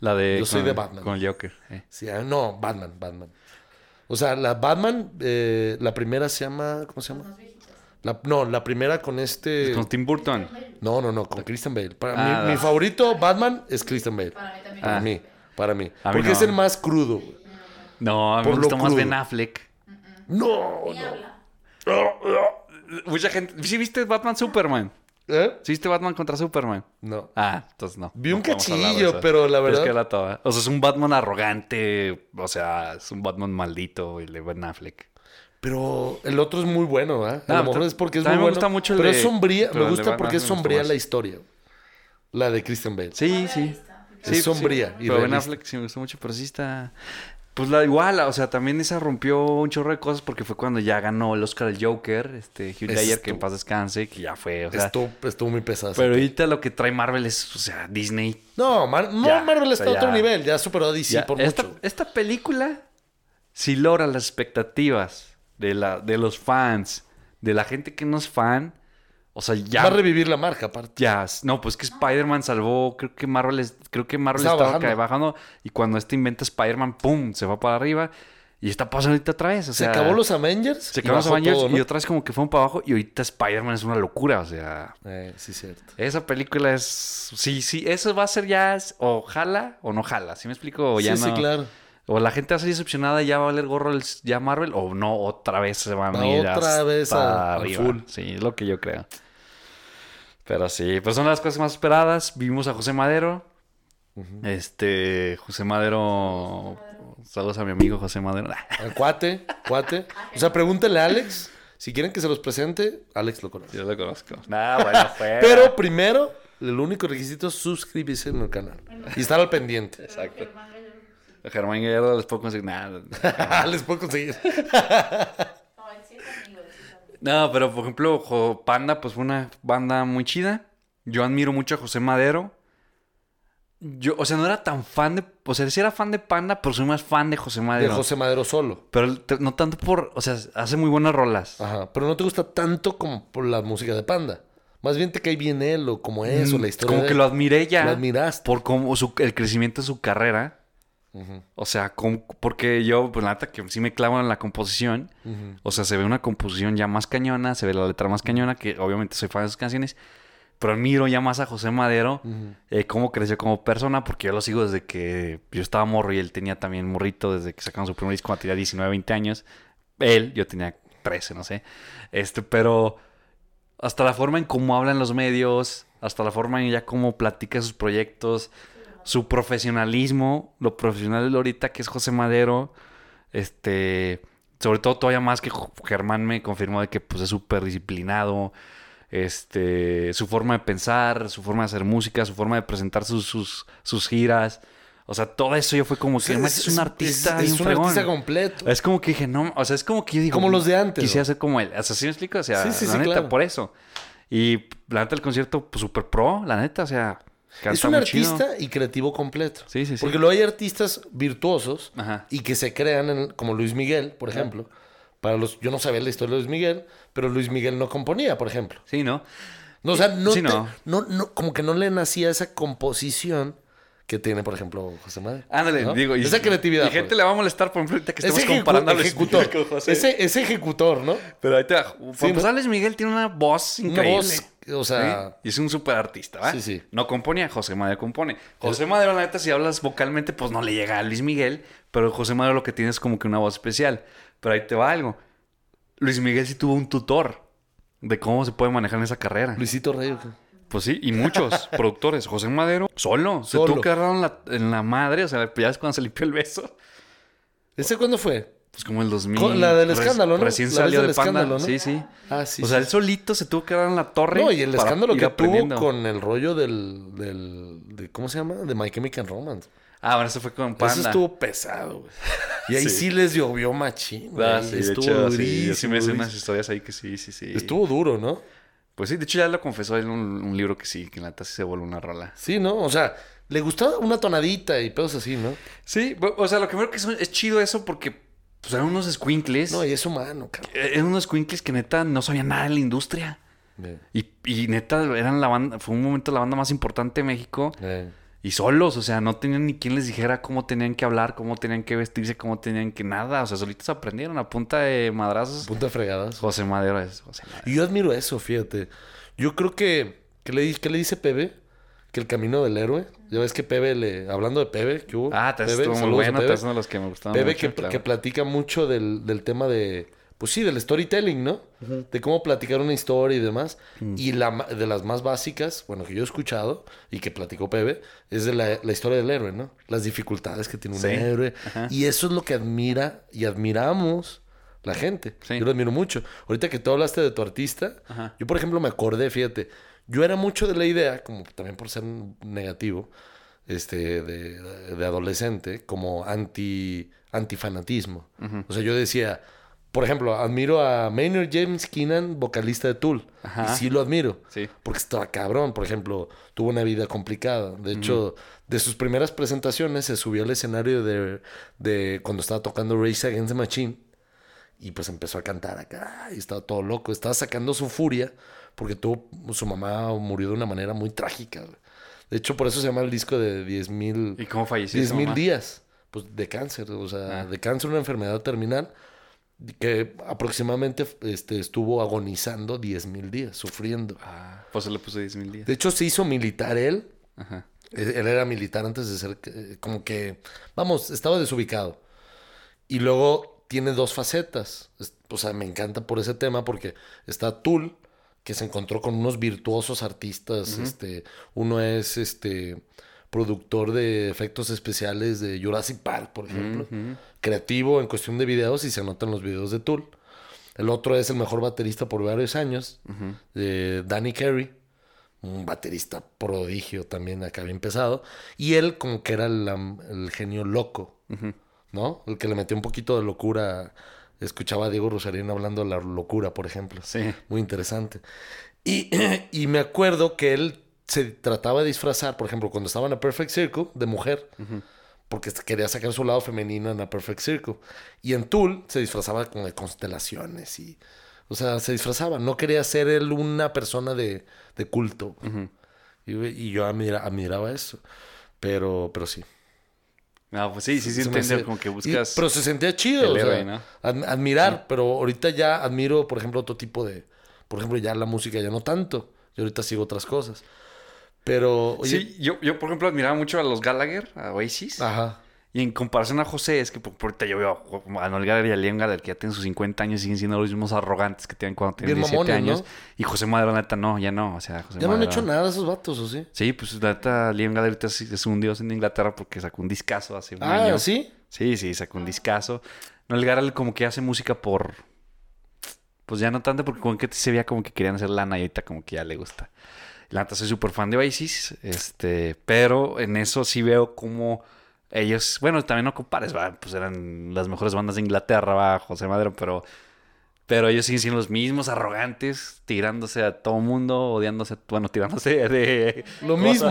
[SPEAKER 1] La de...
[SPEAKER 2] Yo soy
[SPEAKER 1] con-
[SPEAKER 2] de Batman.
[SPEAKER 1] Con el Joker. eh.
[SPEAKER 2] Sí, ah, no, Batman, Batman. O sea, la Batman, eh, la primera se llama, ¿cómo se llama? La- no, la primera con este...
[SPEAKER 1] Con Tim Burton.
[SPEAKER 2] No, no, no, con Christian Bale. Para
[SPEAKER 1] Ah,
[SPEAKER 2] mi favorito Batman es Christian Bale.
[SPEAKER 3] Para mí también.
[SPEAKER 2] Para
[SPEAKER 1] Ah.
[SPEAKER 2] mí, para mí.
[SPEAKER 1] A mí
[SPEAKER 2] Porque
[SPEAKER 1] no.
[SPEAKER 2] es el más crudo. güey.
[SPEAKER 1] No, a mí
[SPEAKER 2] Por
[SPEAKER 1] me
[SPEAKER 2] lo
[SPEAKER 1] gusta más. Ben Affleck.
[SPEAKER 2] No, no.
[SPEAKER 3] habla.
[SPEAKER 1] Mucha gente... ¿Sí viste Batman Superman?
[SPEAKER 2] ¿Eh?
[SPEAKER 1] ¿Sí viste Batman contra Superman?
[SPEAKER 2] No.
[SPEAKER 1] Ah, entonces no.
[SPEAKER 2] Vi un
[SPEAKER 1] No
[SPEAKER 2] cachillo, pero la
[SPEAKER 1] Es
[SPEAKER 2] verdad-
[SPEAKER 1] que era toda. O sea, es un Batman arrogante. O sea, es un Batman maldito, el de Ben Affleck.
[SPEAKER 2] Pero el otro es muy bueno, ¿verdad? A
[SPEAKER 1] Ah,
[SPEAKER 2] lo mejor es porque es muy
[SPEAKER 1] me
[SPEAKER 2] bueno.
[SPEAKER 1] gusta mucho el
[SPEAKER 2] pero
[SPEAKER 1] de-
[SPEAKER 2] es sombría.
[SPEAKER 1] pero
[SPEAKER 2] Me gusta porque es sombría la historia. La de Christian Bale.
[SPEAKER 1] Sí, sí.
[SPEAKER 2] Es sombría y
[SPEAKER 1] Pero Ben. Affleck sí me gustó mucho, pero sí está... Pues la igual, o sea, también esa rompió un chorro de cosas porque fue cuando ya ganó el Oscar el Joker, este Hugh Ledger, que en paz descanse, que ya fue, o sea...
[SPEAKER 2] estuvo, estuvo muy pesado.
[SPEAKER 1] Pero ahorita lo que trae Marvel es, o sea, Disney.
[SPEAKER 2] No, Mar- no,
[SPEAKER 1] Ya,
[SPEAKER 2] Marvel
[SPEAKER 1] o
[SPEAKER 2] está
[SPEAKER 1] sea,
[SPEAKER 2] a otro
[SPEAKER 1] ya.
[SPEAKER 2] nivel. Ya superó a DC
[SPEAKER 1] Ya,
[SPEAKER 2] por
[SPEAKER 1] esta,
[SPEAKER 2] mucho.
[SPEAKER 1] esta película, si logra las expectativas de, la, de los fans, de la gente que no es fan, o sea, ya...
[SPEAKER 2] Va a revivir la marca, aparte.
[SPEAKER 1] Ya, no, pues que Spider-Man salvó, creo que Marvel, es- creo que Marvel
[SPEAKER 2] Estaba bajando.
[SPEAKER 1] bajando y cuando este inventa Spider-Man, ¡pum! se va para arriba y está pasando ahorita otra vez. O
[SPEAKER 2] Se acabó los Avengers.
[SPEAKER 1] se acabó los Avengers
[SPEAKER 2] todo, ¿no?
[SPEAKER 1] y otra vez como que fueron para abajo y ahorita Spider-Man es una locura, o sea,
[SPEAKER 2] Eh, sí, cierto.
[SPEAKER 1] esa película es, sí, sí, eso va a ser ya, o jala o no jala, ¿sí me explico? O ya
[SPEAKER 2] sí,
[SPEAKER 1] no,
[SPEAKER 2] sí, claro.
[SPEAKER 1] O la gente va a ser decepcionada y ya va a valer gorro el- ya Marvel o no, otra vez se van a ir
[SPEAKER 2] otra vez a-
[SPEAKER 1] arriba.
[SPEAKER 2] full.
[SPEAKER 1] Sí, es lo que yo creo. Pero sí, pues son las cosas más esperadas. Vimos a José Madero. Este, José Madero. Saludos a mi amigo José Madero.
[SPEAKER 2] Al cuate, cuate. O sea, pregúntale a Alex. Si quieren que se los presente, Alex lo conoce.
[SPEAKER 1] Yo lo conozco. Nah, bueno, fue.
[SPEAKER 2] Pero primero, el único requisito es suscribirse en el canal. Y estar al pendiente.
[SPEAKER 1] Exacto. A Germán Guerrero les puedo conseguir nada.
[SPEAKER 2] Les puedo conseguir.
[SPEAKER 3] No,
[SPEAKER 1] pero por ejemplo, Panda, pues fue una banda muy chida. Yo admiro mucho a José Madero. Yo, o sea, no era tan fan de. O sea, sí era fan de Panda, pero soy más fan de José
[SPEAKER 2] De
[SPEAKER 1] Madero.
[SPEAKER 2] José Madero solo.
[SPEAKER 1] Pero te- no tanto por. O sea, hace muy buenas rolas.
[SPEAKER 2] Ajá. Pero no te gusta tanto como por la música de Panda. Más bien te cae bien él o como es o la historia.
[SPEAKER 1] Mm, Como
[SPEAKER 2] de
[SPEAKER 1] que
[SPEAKER 2] él.
[SPEAKER 1] lo admiré ya.
[SPEAKER 2] Lo admiraste.
[SPEAKER 1] Por cómo su- el crecimiento de su carrera.
[SPEAKER 2] Ujú,
[SPEAKER 1] O sea, como- porque yo, pues la neta, que sí me clavo en la composición.
[SPEAKER 2] ujú.
[SPEAKER 1] O sea, se ve una composición ya más cañona, se ve la letra más cañona, que obviamente soy fan de sus canciones. Pero admiro ya más a José Madero,
[SPEAKER 2] Ujú.
[SPEAKER 1] eh, cómo creció como persona, porque yo lo sigo desde que yo estaba morro y él tenía también morrito, desde que sacaron su primer disco cuando tenía 19, 20 años. Él, yo tenía 13, no sé. Este, pero hasta la forma en cómo hablan los medios, hasta la forma en ya cómo platica sus proyectos, su profesionalismo, lo profesional de ahorita que es José Madero, este, sobre todo todavía más que Germán me confirmó de que pues es súper disciplinado, este, su forma de pensar, su forma de hacer música, su forma de presentar sus, sus, sus giras, o sea, todo eso yo fue como que, es, un artista
[SPEAKER 2] Es, es un artista completo.
[SPEAKER 1] Es como que dije, no, o sea, es como que yo digo.
[SPEAKER 2] Como los de antes,
[SPEAKER 1] Quisiera
[SPEAKER 2] ¿no?
[SPEAKER 1] ser como él. O sea, ¿sí me explico? O sea,
[SPEAKER 2] Sí, sí,
[SPEAKER 1] la neta,
[SPEAKER 2] claro.
[SPEAKER 1] por eso. Y la neta, el concierto, pues súper pro, la neta, o sea, canta
[SPEAKER 2] Es un
[SPEAKER 1] chido.
[SPEAKER 2] artista y creativo completo.
[SPEAKER 1] Sí, sí, sí.
[SPEAKER 2] Porque luego hay artistas virtuosos
[SPEAKER 1] Ajá.
[SPEAKER 2] y que se crean en- como Luis Miguel, por ejemplo. Para los, yo no sabía la historia de Luis Miguel, pero Luis Miguel no componía, por ejemplo.
[SPEAKER 1] Sí, ¿no?
[SPEAKER 2] No, o sea, no,
[SPEAKER 1] Sí,
[SPEAKER 2] te-
[SPEAKER 1] no.
[SPEAKER 2] no, no, como que no le nacía esa composición que tiene, por ejemplo, José Madero.
[SPEAKER 1] Ándale,
[SPEAKER 2] ¿no?
[SPEAKER 1] digo. y-
[SPEAKER 2] Esa creatividad.
[SPEAKER 1] Y gente
[SPEAKER 2] pues.
[SPEAKER 1] le va a molestar, por ejemplo, ahorita que estemos comparando a Luis
[SPEAKER 2] ejecutor.
[SPEAKER 1] Con José.
[SPEAKER 2] Ese, ese ejecutor, ¿no?
[SPEAKER 1] Pero ahí te va.
[SPEAKER 2] Sí,
[SPEAKER 1] empezar,
[SPEAKER 2] ¿no?
[SPEAKER 1] Luis Miguel tiene una voz
[SPEAKER 2] Una
[SPEAKER 1] increíble.
[SPEAKER 2] voz, o sea,
[SPEAKER 1] ¿sí? Y es un súper artista, ¿va?
[SPEAKER 2] Sí, sí.
[SPEAKER 1] No componía, José Madero compone. José Madero, la neta, si hablas vocalmente, pues no le llega a Luis Miguel. Pero José Madero lo que tiene es como que una voz especial. Pero ahí te va algo. Luis Miguel sí tuvo un tutor de cómo se puede manejar en esa carrera.
[SPEAKER 2] Luisito Rey.
[SPEAKER 1] Pues sí, y muchos productores. José Madero, solo. Se
[SPEAKER 2] Solo.
[SPEAKER 1] tuvo que agarrar en la, en la madre. O sea, ya es cuando se limpió el beso.
[SPEAKER 2] ¿Ese cuándo fue?
[SPEAKER 1] Pues como el 2000.
[SPEAKER 2] Con la del escándalo, ¿no?
[SPEAKER 1] Recién
[SPEAKER 2] La
[SPEAKER 1] salió de Panda. Sí, sí.
[SPEAKER 2] Ah, sí.
[SPEAKER 1] o sea, él solito se tuvo que dar en la torre.
[SPEAKER 2] No, y el escándalo que tuvo con el rollo del, del de, ¿cómo se llama? De My Chemical Romance.
[SPEAKER 1] Ah, bueno, eso fue con Panda.
[SPEAKER 2] Eso estuvo pesado, güey. Y ahí sí,
[SPEAKER 1] Sí.
[SPEAKER 2] les llovió machín.
[SPEAKER 1] Ah, sí,
[SPEAKER 2] estuvo
[SPEAKER 1] hecho, sí. Yo sí me
[SPEAKER 2] durísimo.
[SPEAKER 1] unas historias ahí que sí, sí, sí.
[SPEAKER 2] Estuvo duro, ¿no?
[SPEAKER 1] Pues sí, de hecho ya lo confesó en un, un libro que sí, que en la sí se vuelve una rola.
[SPEAKER 2] Sí, ¿no? O sea, le gustaba una tonadita y pedos así, ¿no?
[SPEAKER 1] Sí, o sea, lo que veo que es, es chido eso porque pues eran unos squinkles.
[SPEAKER 2] No, y es humano, cabrón.
[SPEAKER 1] Eran unos squinkles que neta no sabían nada de la industria. Y, y neta eran la banda, fue un momento la banda más importante de México.
[SPEAKER 2] Eh,
[SPEAKER 1] Y solos, o sea, no tenían ni quien les dijera cómo tenían que hablar, cómo tenían que vestirse, cómo tenían que nada. O sea, solitos aprendieron a punta de madrazos.
[SPEAKER 2] punta de fregadas.
[SPEAKER 1] José Madero es José Madero.
[SPEAKER 2] Y yo admiro eso, fíjate. Yo creo que... ¿Qué le, qué le dice Pebe? Que el camino del héroe. Ya ves que Pebe le... Hablando de Pebe, ¿qué hubo?
[SPEAKER 1] Ah, te
[SPEAKER 2] Pebe,
[SPEAKER 1] estuvo muy bueno, te
[SPEAKER 2] Pebe.
[SPEAKER 1] es uno de los que me gustaban
[SPEAKER 2] Pebe
[SPEAKER 1] mucho,
[SPEAKER 2] que,
[SPEAKER 1] claro.
[SPEAKER 2] que platica mucho del, del tema de, pues sí, del storytelling, ¿no? De cómo platicar una historia y demás.
[SPEAKER 1] Mm.
[SPEAKER 2] Y la, ma- de las más básicas, bueno, que yo he escuchado y que platicó Pebe, es de la, la historia del héroe, ¿no? Las dificultades que tiene un
[SPEAKER 1] Sí.
[SPEAKER 2] héroe.
[SPEAKER 1] Ajá.
[SPEAKER 2] Y eso es lo que admira y admiramos la gente.
[SPEAKER 1] Sí.
[SPEAKER 2] Yo lo admiro mucho. Ahorita que tú hablaste de tu artista,
[SPEAKER 1] Ajá.
[SPEAKER 2] yo por ejemplo me acordé, fíjate, yo era mucho de la idea, como también por ser negativo, este, de, de adolescente, como anti, antifanatismo. O sea, yo decía, por ejemplo, admiro a Maynard James Keenan, vocalista de Tool.
[SPEAKER 1] Ajá.
[SPEAKER 2] Y sí lo admiro.
[SPEAKER 1] Sí.
[SPEAKER 2] Porque estaba cabrón, por ejemplo, tuvo una vida complicada. De hecho, de sus primeras presentaciones se subió al escenario de, de cuando estaba tocando Race Against the Machine. Y pues empezó a cantar acá y estaba todo loco. Estaba sacando su furia porque tuvo, su mamá murió de una manera muy trágica. De hecho, por eso se llama el disco de 10 mil
[SPEAKER 1] ¿Y cómo falleció? su
[SPEAKER 2] mil
[SPEAKER 1] mamá?
[SPEAKER 2] días. Pues de cáncer, o sea,
[SPEAKER 1] Ah.
[SPEAKER 2] de cáncer, una enfermedad terminal que aproximadamente este, estuvo agonizando 10 mil días, sufriendo.
[SPEAKER 1] Ah, pues se le puso 10 mil días.
[SPEAKER 2] De hecho, se hizo militar él.
[SPEAKER 1] Ajá.
[SPEAKER 2] Él él era militar antes de ser, eh, como que, vamos, estaba desubicado. Y luego tiene dos facetas. Es- O sea, me encanta por ese tema porque está Tool, que se encontró con unos virtuosos artistas. este, uno es este productor de efectos especiales de Jurassic Park, por ejemplo. Creativo en cuestión de videos y se anotan los videos de Tool. El otro es el mejor baterista por varios años, de Danny Carey un baterista prodigio también acá bien pesado. Y él como que era el genio loco, ¿no? El que le metió un poquito de locura. Escuchaba a Diego Rosarín hablando de la locura, por ejemplo.
[SPEAKER 1] Sí.
[SPEAKER 2] Muy interesante. Y, y me acuerdo que él se trataba de disfrazar, por ejemplo, cuando estaba en A Perfect Circle, de mujer. Porque quería sacar su lado femenino en A Perfect Circle. Y en Tool se disfrazaba como de constelaciones y... O sea, se disfrazaba. No quería ser él una persona de, de culto. y, y yo admira- admiraba eso. Pero, pero sí.
[SPEAKER 1] No, pues sí, sí, sí,
[SPEAKER 2] hace-
[SPEAKER 1] como que
[SPEAKER 2] y-
[SPEAKER 1] buscas...
[SPEAKER 2] pero se sentía chido. sea,
[SPEAKER 1] ¿no?
[SPEAKER 2] ad- admirar, pero ahorita ya admiro, por ejemplo, otro tipo de. Por ejemplo, ya la música ya no tanto. Yo ahorita sigo otras cosas. Pero, oye.
[SPEAKER 1] Sí, yo, yo, por ejemplo, admiraba mucho a los Gallagher, a Oasis.
[SPEAKER 2] Ajá.
[SPEAKER 1] Y en comparación a José, es que por, por ahorita yo veo a Noel Gallagher y a Liam Gallagher que ya tienen sus 50 años y siguen siendo los mismos arrogantes que tienen cuando tienen
[SPEAKER 2] Bien
[SPEAKER 1] 17
[SPEAKER 2] mamones,
[SPEAKER 1] años.
[SPEAKER 2] ¿no?
[SPEAKER 1] Y José Madero, neta, no, ya no. O sea, José
[SPEAKER 2] Ya no han hecho nada esos vatos, ¿o sí?
[SPEAKER 1] Sí, pues la neta, Liam Gallagher ahorita es un dios en Inglaterra porque sacó un discazo hace un
[SPEAKER 2] Ah,
[SPEAKER 1] año.
[SPEAKER 2] ¿sí?
[SPEAKER 1] Sí, sí, sacó un discazo. Noel Gallagher como que hace música por... Pues ya no tanto porque como que se veía como que querían hacer lana y ahorita como que ya le gusta. La neta, soy súper fan de Oasis, este, pero en eso sí veo como ellos, bueno, también no compares, va, pues eran las mejores bandas de Inglaterra, va, José Madero, pero, pero ellos siguen siendo los mismos arrogantes, tirándose a todo mundo, odiándose, bueno, tirándose de
[SPEAKER 2] Lo mismo.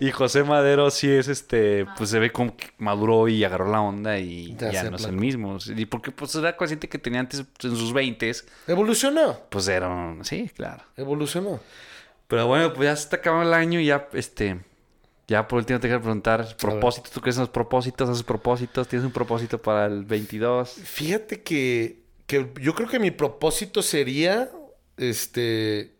[SPEAKER 1] Y José Madero sí es este, pues se ve como que maduró y agarró la onda y
[SPEAKER 2] Ya
[SPEAKER 1] no es el mismo. Y porque pues era consciente que tenía antes en sus 20
[SPEAKER 2] Evolucionó.
[SPEAKER 1] pues eran, sí, claro.
[SPEAKER 2] Evolucionó.
[SPEAKER 1] Pero bueno, pues ya se está acabando el año y ya, este, Ya por último te quiero preguntar, propósitos, ¿tú crees en los propósitos? ¿Haces propósitos? ¿Tienes un propósito para el 22?
[SPEAKER 2] Fíjate que, que yo creo que mi propósito sería, este,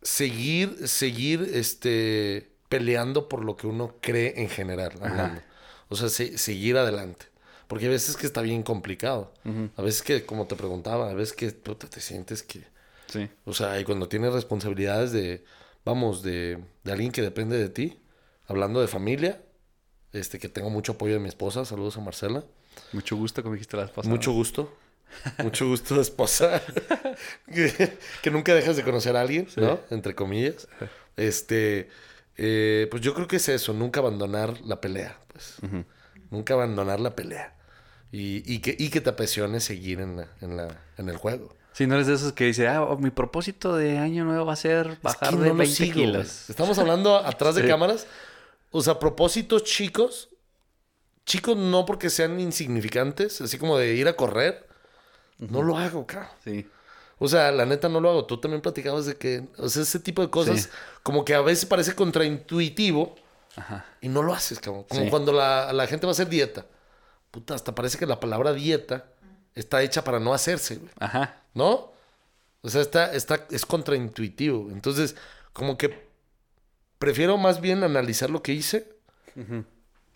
[SPEAKER 2] seguir, seguir, este, peleando por lo que uno cree en general, hablando. O sea, se- seguir adelante. Porque a veces que está bien complicado. A veces que, como te preguntaba, a veces que puta, te sientes que...
[SPEAKER 1] Sí.
[SPEAKER 2] O sea, y cuando tienes responsabilidades de, vamos, de, de alguien que depende de ti, hablando de familia, este, que tengo mucho apoyo de mi esposa, saludos a Marcela.
[SPEAKER 1] Mucho gusto, como dijiste la pasada.
[SPEAKER 2] Mucho gusto. Mucho gusto, esposa. que, que nunca dejas de conocer a alguien, ¿no? Entre comillas. Este, eh, pues yo creo que es eso, nunca abandonar la pelea, pues. Nunca abandonar la pelea. Y, y que, y que te apasione seguir en, la, en, la, en el juego.
[SPEAKER 1] Si no eres de esos que dice, ah, oh, mi propósito de año nuevo va a ser
[SPEAKER 2] Es
[SPEAKER 1] bajar
[SPEAKER 2] que
[SPEAKER 1] de
[SPEAKER 2] no lo
[SPEAKER 1] 20
[SPEAKER 2] sigo,
[SPEAKER 1] kilos.
[SPEAKER 2] Estamos hablando atrás de
[SPEAKER 1] Sí.
[SPEAKER 2] cámaras. O sea, propósitos chicos. Chicos no porque sean insignificantes, así como de ir a correr. No lo hago, cabrón.
[SPEAKER 1] Sí.
[SPEAKER 2] O sea, la neta no lo hago. Tú también platicabas de que, o sea, ese tipo de cosas,
[SPEAKER 1] Sí.
[SPEAKER 2] como que a veces parece contraintuitivo
[SPEAKER 1] Ajá.
[SPEAKER 2] y no lo haces, cabrón. Como
[SPEAKER 1] Sí.
[SPEAKER 2] cuando la, la gente va a hacer dieta. Puta, hasta parece que la palabra dieta está hecha para no hacerse, güey.
[SPEAKER 1] Ajá.
[SPEAKER 2] ¿No? O sea, está, está, es contraintuitivo. Entonces, como que prefiero más bien analizar lo que hice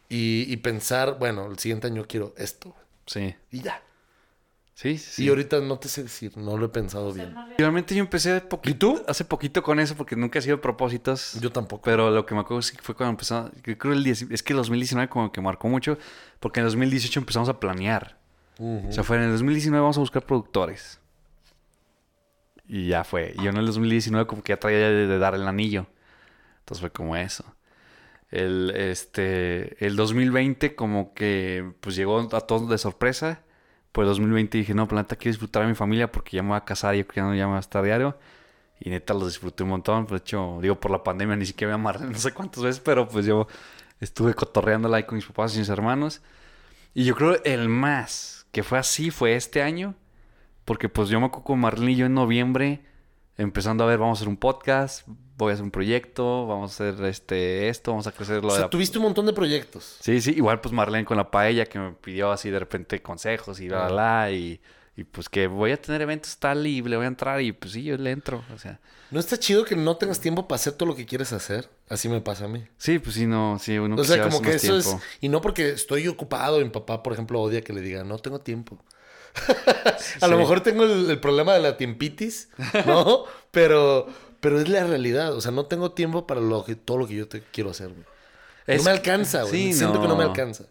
[SPEAKER 2] y, y pensar, bueno, el siguiente año quiero esto.
[SPEAKER 1] Sí.
[SPEAKER 2] Y ya.
[SPEAKER 1] Sí, sí.
[SPEAKER 2] Y ahorita no te sé decir, no lo he pensado bien.
[SPEAKER 1] Realmente yo empecé poquito,
[SPEAKER 2] ¿Y tú?
[SPEAKER 1] hace poquito con eso porque nunca he sido propósitos.
[SPEAKER 2] Yo tampoco.
[SPEAKER 1] Pero lo que me acuerdo fue cuando empezó, yo creo el 10 es que el 2019 como que marcó mucho porque en el 2018 empezamos a planear. O sea, fue en el 2019 vamos a buscar productores. Y ya fue. Y yo en el 2019 como que ya traía de, de dar el anillo. Entonces fue como eso. El, este, el 2020 como que pues llegó a todos de sorpresa. Pues el 2020 dije, no, planta, quiero disfrutar a mi familia porque ya me voy a casar y yo ya no ya me voy a estar diario. Y neta los disfruté un montón. De hecho, digo, por la pandemia ni siquiera me amarré no sé cuántas veces, pero pues yo estuve cotorreándola ahí con mis papás y mis hermanos. Y yo creo el más que fue así fue este año. Porque pues yo me acuerdo con Marlene y yo en noviembre empezando a ver, vamos a hacer un podcast, voy a hacer un proyecto, vamos a hacer este esto, vamos a crecer lo
[SPEAKER 2] O
[SPEAKER 1] de
[SPEAKER 2] sea,
[SPEAKER 1] la...
[SPEAKER 2] tuviste un montón de proyectos.
[SPEAKER 1] Sí, sí, igual pues Marlene con la paella que me pidió así de repente consejos y bla, bla, bla, y, y pues que voy a tener eventos tal y le voy a entrar y pues sí, yo le entro, o sea...
[SPEAKER 2] ¿No está chido que no tengas tiempo para hacer todo lo que quieres hacer? Así me pasa a mí.
[SPEAKER 1] Sí, pues sí, no, sí, uno
[SPEAKER 2] o sea, como que eso
[SPEAKER 1] tiempo.
[SPEAKER 2] es... Y no porque estoy ocupado. Mi papá, por ejemplo, odia que le diga, no tengo tiempo. a lo
[SPEAKER 1] Sí.
[SPEAKER 2] mejor tengo el, el problema de la tiempitis, ¿no? pero, pero es la realidad. O sea, no tengo tiempo para lo que, todo lo que yo te quiero hacer, güey.
[SPEAKER 1] Es-
[SPEAKER 2] no me alcanza, güey. Siento que no me alcanza.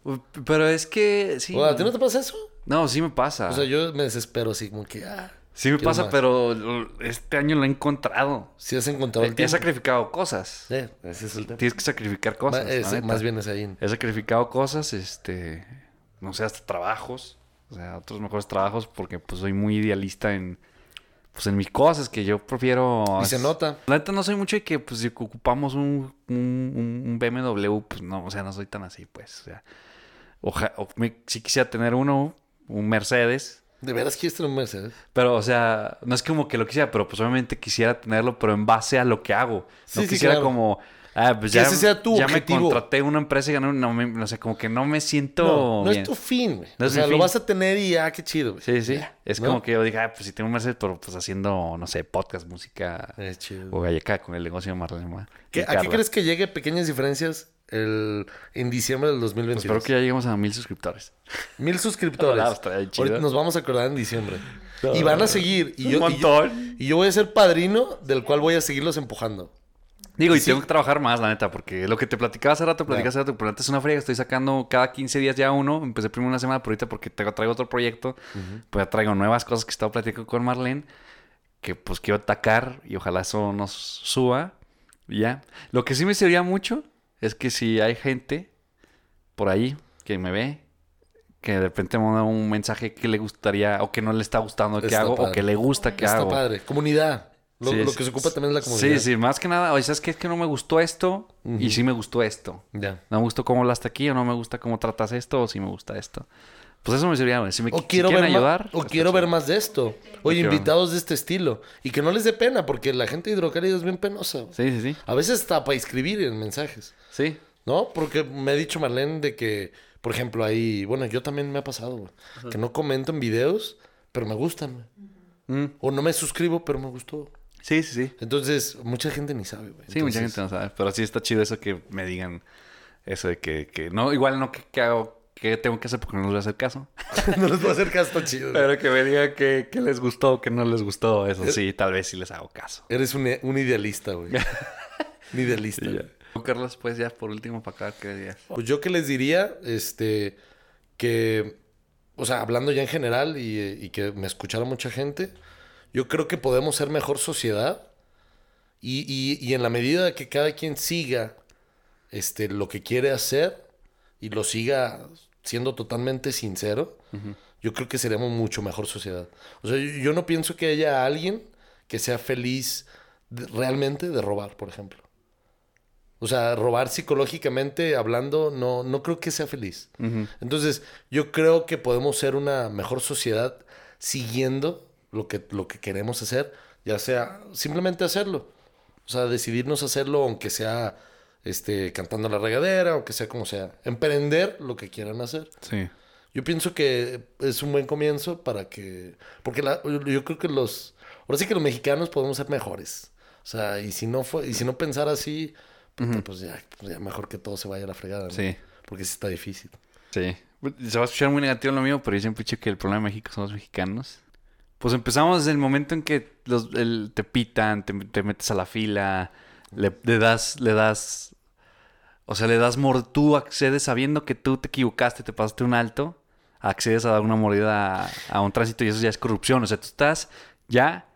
[SPEAKER 1] Pero es que sí.
[SPEAKER 2] O sea, ¿A ti no te pasa eso?
[SPEAKER 1] No, sí me pasa.
[SPEAKER 2] O sea, yo me desespero así como que... Ah,
[SPEAKER 1] sí me pasa,
[SPEAKER 2] más.
[SPEAKER 1] pero este año lo he encontrado.
[SPEAKER 2] Si has encontrado el
[SPEAKER 1] He
[SPEAKER 2] tiempo.
[SPEAKER 1] sacrificado cosas.
[SPEAKER 2] Eh, ese es el tema.
[SPEAKER 1] Tienes que sacrificar cosas. neta.
[SPEAKER 2] más bien es ahí.
[SPEAKER 1] He sacrificado cosas, este, no sé, hasta trabajos, o sea, otros mejores trabajos porque pues soy muy idealista en, pues en mis cosas que yo prefiero.
[SPEAKER 2] Y se nota.
[SPEAKER 1] La neta no soy mucho de que pues si ocupamos un, un, un BMW, pues no, o sea, no soy tan así, pues, o sea, oja, o me- sí quisiera tener uno, un Mercedes.
[SPEAKER 2] ¿De veras quieres tener un Mercedes?
[SPEAKER 1] Pero, o sea, no es como que lo quisiera, pero pues obviamente quisiera tenerlo, pero en base a lo que hago.
[SPEAKER 2] Sí,
[SPEAKER 1] no
[SPEAKER 2] sí,
[SPEAKER 1] quisiera
[SPEAKER 2] claro.
[SPEAKER 1] como, ah, pues
[SPEAKER 2] Que
[SPEAKER 1] ya,
[SPEAKER 2] ese sea tu
[SPEAKER 1] ya
[SPEAKER 2] objetivo.
[SPEAKER 1] me contraté una empresa y gané, un- no, me, no sé, como que no me siento
[SPEAKER 2] No, no
[SPEAKER 1] bien.
[SPEAKER 2] es tu fin, güey.
[SPEAKER 1] No
[SPEAKER 2] o sea, lo vas a tener y ya, qué chido, güey.
[SPEAKER 1] Sí, sí.
[SPEAKER 2] Ya,
[SPEAKER 1] es como que yo dije, ah, pues si tengo un Mercedes, pero pues haciendo, no sé, podcast, música,
[SPEAKER 2] Es chido.
[SPEAKER 1] o acá con el negocio de Marlene. Ma-
[SPEAKER 2] ¿Qué-
[SPEAKER 1] y
[SPEAKER 2] ¿A qué crees que llegue pequeñas diferencias el, en diciembre del
[SPEAKER 1] Pues
[SPEAKER 2] 2022?
[SPEAKER 1] espero que ya lleguemos a mil suscriptores.
[SPEAKER 2] Mil suscriptores. Ahorita nos vamos a acordar en diciembre. Y van a seguir. Y
[SPEAKER 1] Un
[SPEAKER 2] yo, y yo,
[SPEAKER 1] montón.
[SPEAKER 2] y yo voy a ser padrino del cual voy a seguirlos empujando.
[SPEAKER 1] Digo, y
[SPEAKER 2] Sí.
[SPEAKER 1] tengo que trabajar más, la neta, porque lo que te platicaba hace rato, platicaba hace rato, pero antes es una friega. Estoy sacando cada 15 días ya uno. Empecé primero una semana, pero ahorita porque te- traigo otro proyecto, pues ya traigo nuevas cosas que he estado platicando con Marlene, que pues quiero atacar y ojalá eso nos suba. y Ya. Lo que sí me serviría mucho es que si hay gente por ahí que me ve, que de repente me manda un mensaje que le gustaría o que no le está gustando que
[SPEAKER 2] Está
[SPEAKER 1] hago
[SPEAKER 2] padre.
[SPEAKER 1] o que le gusta que
[SPEAKER 2] Está
[SPEAKER 1] hago.
[SPEAKER 2] padre. Comunidad. Lo,
[SPEAKER 1] Sí,
[SPEAKER 2] lo
[SPEAKER 1] es-
[SPEAKER 2] que se ocupa también es la comunidad.
[SPEAKER 1] Sí, sí, más que nada, oye, ¿sabes qué? Es que no me gustó esto y sí me gustó esto.
[SPEAKER 2] Ya.
[SPEAKER 1] No me gustó cómo hablaste aquí o no me gusta cómo tratas esto o si me gusta esto. Pues eso me serviría, güey. Si me
[SPEAKER 2] O
[SPEAKER 1] si
[SPEAKER 2] quiero, ver,
[SPEAKER 1] ayudar.
[SPEAKER 2] o quiero
[SPEAKER 1] chido.
[SPEAKER 2] ver más de esto. Oye, invitados de este estilo. Y que no les dé pena, porque la gente de hidrocálido es bien penosa. güey.
[SPEAKER 1] Sí, sí, sí.
[SPEAKER 2] A veces está para escribir en mensajes.
[SPEAKER 1] Sí.
[SPEAKER 2] ¿No? Porque me ha dicho Marlene de que, por ejemplo, ahí, bueno, yo también me ha pasado, güey, que no comento en videos, pero me gustan, güey.
[SPEAKER 1] Mm.
[SPEAKER 2] O no me suscribo, pero me gustó.
[SPEAKER 1] Sí, sí, sí.
[SPEAKER 2] Entonces, mucha gente ni sabe, güey.
[SPEAKER 1] Sí, mucha gente no sabe. Pero sí está chido eso que me digan eso de que, que no, igual no que, que hago, que tengo que hacer porque no les voy a hacer caso.
[SPEAKER 2] no les voy a hacer caso, chido.
[SPEAKER 1] Pero que me digan que, que les gustó, que no les gustó. Eso sí, tal vez sí les hago caso.
[SPEAKER 2] Eres un, un idealista, güey. un idealista. Güey.
[SPEAKER 1] Tú, Carlos, pues ya por último para acá, ¿qué dirías?
[SPEAKER 2] Pues yo que les diría, este, que, o sea, hablando ya en general y, y que me escuchara mucha gente, yo creo que podemos ser mejor sociedad y, y- y en la medida que cada quien siga este, lo que quiere hacer y lo siga siendo totalmente sincero, yo creo que seremos mucho mejor sociedad. O sea, yo, yo no pienso que haya alguien que sea feliz de- realmente de robar, por ejemplo. O sea, robar psicológicamente hablando, no, no creo que sea feliz. Entonces, yo creo que podemos ser una mejor sociedad siguiendo lo que, lo que queremos hacer, ya sea simplemente hacerlo. O sea, decidirnos hacerlo, aunque sea este, cantando la regadera, aunque sea como sea. Emprender lo que quieran hacer.
[SPEAKER 1] Sí.
[SPEAKER 2] Yo pienso que es un buen comienzo para que... Porque la- yo yo creo que los... Ahora sí que los mexicanos podemos ser mejores. O sea, y si no fue, y si no pensar así, puta, pues, ya, pues ya mejor que todo se vaya a la fregada. ¿no?
[SPEAKER 1] Sí.
[SPEAKER 2] Porque sí está difícil.
[SPEAKER 1] Sí. Se va a escuchar muy negativo lo mío, pero yo siempre he dicho que el problema de México son los mexicanos. Pues empezamos desde el momento en que los, el- te pitan, te, te metes a la fila, le, le das, le das, o sea, le das mor, tú accedes sabiendo que tú te equivocaste, te pasaste un alto, accedes a dar una mordida a, a un tránsito y eso ya es corrupción. O sea, tú estás ya,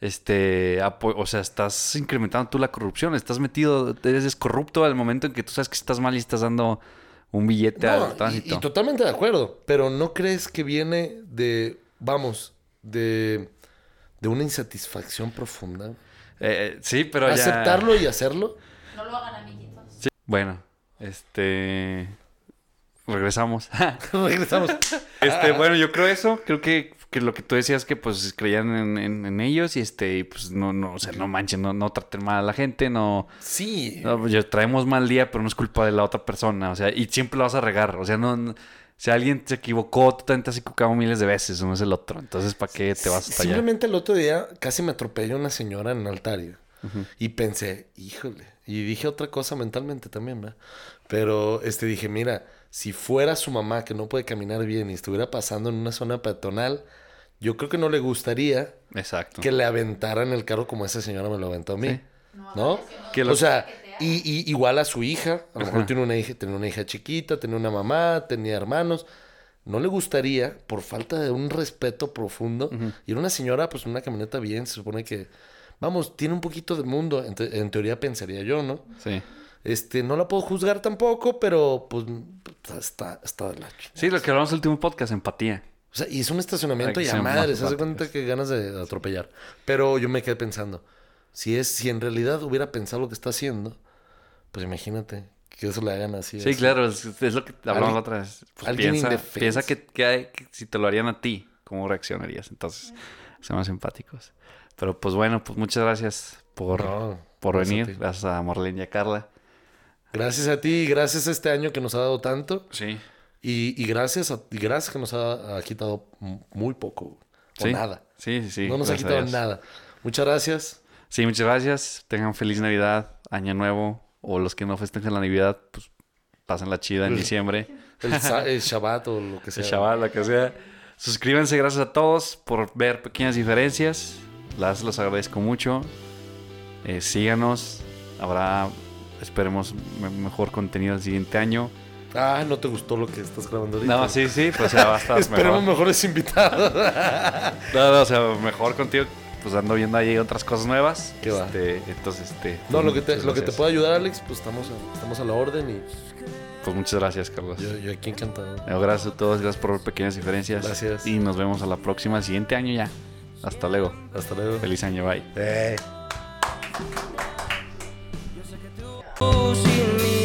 [SPEAKER 1] este, o sea, estás incrementando tú la corrupción, estás metido, eres corrupto al momento en que tú sabes que estás mal y estás dando un billete
[SPEAKER 2] No,
[SPEAKER 1] al tránsito.
[SPEAKER 2] y, totalmente de acuerdo. Pero ¿no crees que viene de, vamos, de, de una insatisfacción profunda?
[SPEAKER 1] Eh, sí, pero ya...
[SPEAKER 2] Aceptarlo y hacerlo.
[SPEAKER 3] No lo hagan, amiguitos.
[SPEAKER 1] Sí. Bueno, este... Regresamos.
[SPEAKER 2] Regresamos.
[SPEAKER 1] este, bueno, yo creo eso. Creo que, que lo que tú decías que pues creían en, en- en ellos y este, y, pues no, no, o sea, no manchen, no, no traten mal a la gente, no...
[SPEAKER 2] Sí.
[SPEAKER 1] no, yo traemos mal día, pero no es culpa de la otra persona, o sea, y siempre lo vas a regar, o sea, no... no- si alguien se equivocó, tú también te has equivocado miles de veces, no es el otro. Entonces, ¿para qué te vas hasta allá?
[SPEAKER 2] Simplemente el otro día casi me atropelló una señora en Altaria. Y pensé, híjole. Y dije otra cosa mentalmente también, ¿verdad? Pero este dije, mira, si fuera su mamá que no puede caminar bien y estuviera pasando en una zona peatonal, yo creo que no le gustaría
[SPEAKER 1] Exacto.
[SPEAKER 2] que le aventaran el carro como esa señora me lo aventó a mí.
[SPEAKER 1] Sí.
[SPEAKER 2] ¿No?
[SPEAKER 1] Que lo-
[SPEAKER 2] O sea, y, y- igual a su hija, a lo mejor tiene una hija, tenía una hija chiquita, tenía una mamá, tenía hermanos. No le gustaría, por falta de un respeto profundo, y era una señora, pues en una camioneta bien, se supone que, vamos, tiene un poquito de mundo, en, te- en teoría pensaría yo, ¿no?
[SPEAKER 1] Sí.
[SPEAKER 2] Este, no la puedo juzgar tampoco, pero pues está, está de la chingada.
[SPEAKER 1] Sí, lo que hablamos en el último podcast, empatía.
[SPEAKER 2] O sea, y es un estacionamiento y
[SPEAKER 1] que
[SPEAKER 2] a madre, se hace cuenta que ganas de atropellar. Pero yo me quedé pensando, si es, si en realidad hubiera pensado lo que está haciendo, pues imagínate que eso le hagan así.
[SPEAKER 1] Sí,
[SPEAKER 2] así.
[SPEAKER 1] claro, es, es lo que hablamos otra vez. Pues
[SPEAKER 2] alguien
[SPEAKER 1] piensa piensa que, que hay- que si te lo harían a ti, ¿cómo reaccionarías? Entonces, ser más empáticos. Pero pues bueno, pues muchas gracias por,
[SPEAKER 2] No,
[SPEAKER 1] por
[SPEAKER 2] gracias
[SPEAKER 1] venir. Gracias a Marlene y a Carla.
[SPEAKER 2] Gracias a ti y gracias a este año que nos ha dado tanto.
[SPEAKER 1] Sí.
[SPEAKER 2] Y, y gracias a, y gracias que nos ha, ha quitado muy poco. O
[SPEAKER 1] Sí.
[SPEAKER 2] nada.
[SPEAKER 1] Sí, sí, sí.
[SPEAKER 2] no nos ha quitado nada. Muchas gracias.
[SPEAKER 1] Sí, muchas gracias. Tengan feliz Navidad, Año Nuevo. O los que no festejan la Navidad, pues pasen la chida en diciembre.
[SPEAKER 2] El, el Shabbat o lo que sea.
[SPEAKER 1] El chaval, lo que sea. Suscríbanse, gracias a todos por ver pequeñas diferencias. Las los agradezco mucho. Eh, síganos. Habrá, esperemos, me- mejor contenido el siguiente año.
[SPEAKER 2] Ah, no te gustó lo que estás grabando ahorita.
[SPEAKER 1] No, sí, sí, pues ya va a estar
[SPEAKER 2] Esperemos
[SPEAKER 1] mejor.
[SPEAKER 2] mejores invitados.
[SPEAKER 1] No, no, o sea, mejor contigo. Pues ando viendo ahí otras cosas nuevas.
[SPEAKER 2] Qué va.
[SPEAKER 1] Este, entonces, este.
[SPEAKER 2] No,
[SPEAKER 1] pues,
[SPEAKER 2] lo que te, lo que te pueda ayudar, Alex, pues estamos a, estamos a la orden y
[SPEAKER 1] Pues muchas gracias, Carlos.
[SPEAKER 2] yo, yo aquí encantado.
[SPEAKER 1] Gracias a todos, gracias por pequeñas diferencias.
[SPEAKER 2] Gracias.
[SPEAKER 1] Y nos vemos a la próxima, el siguiente año ya. Hasta luego.
[SPEAKER 2] Hasta luego.
[SPEAKER 1] Feliz año, bye.
[SPEAKER 2] Eh.
[SPEAKER 4] Oh, sin mí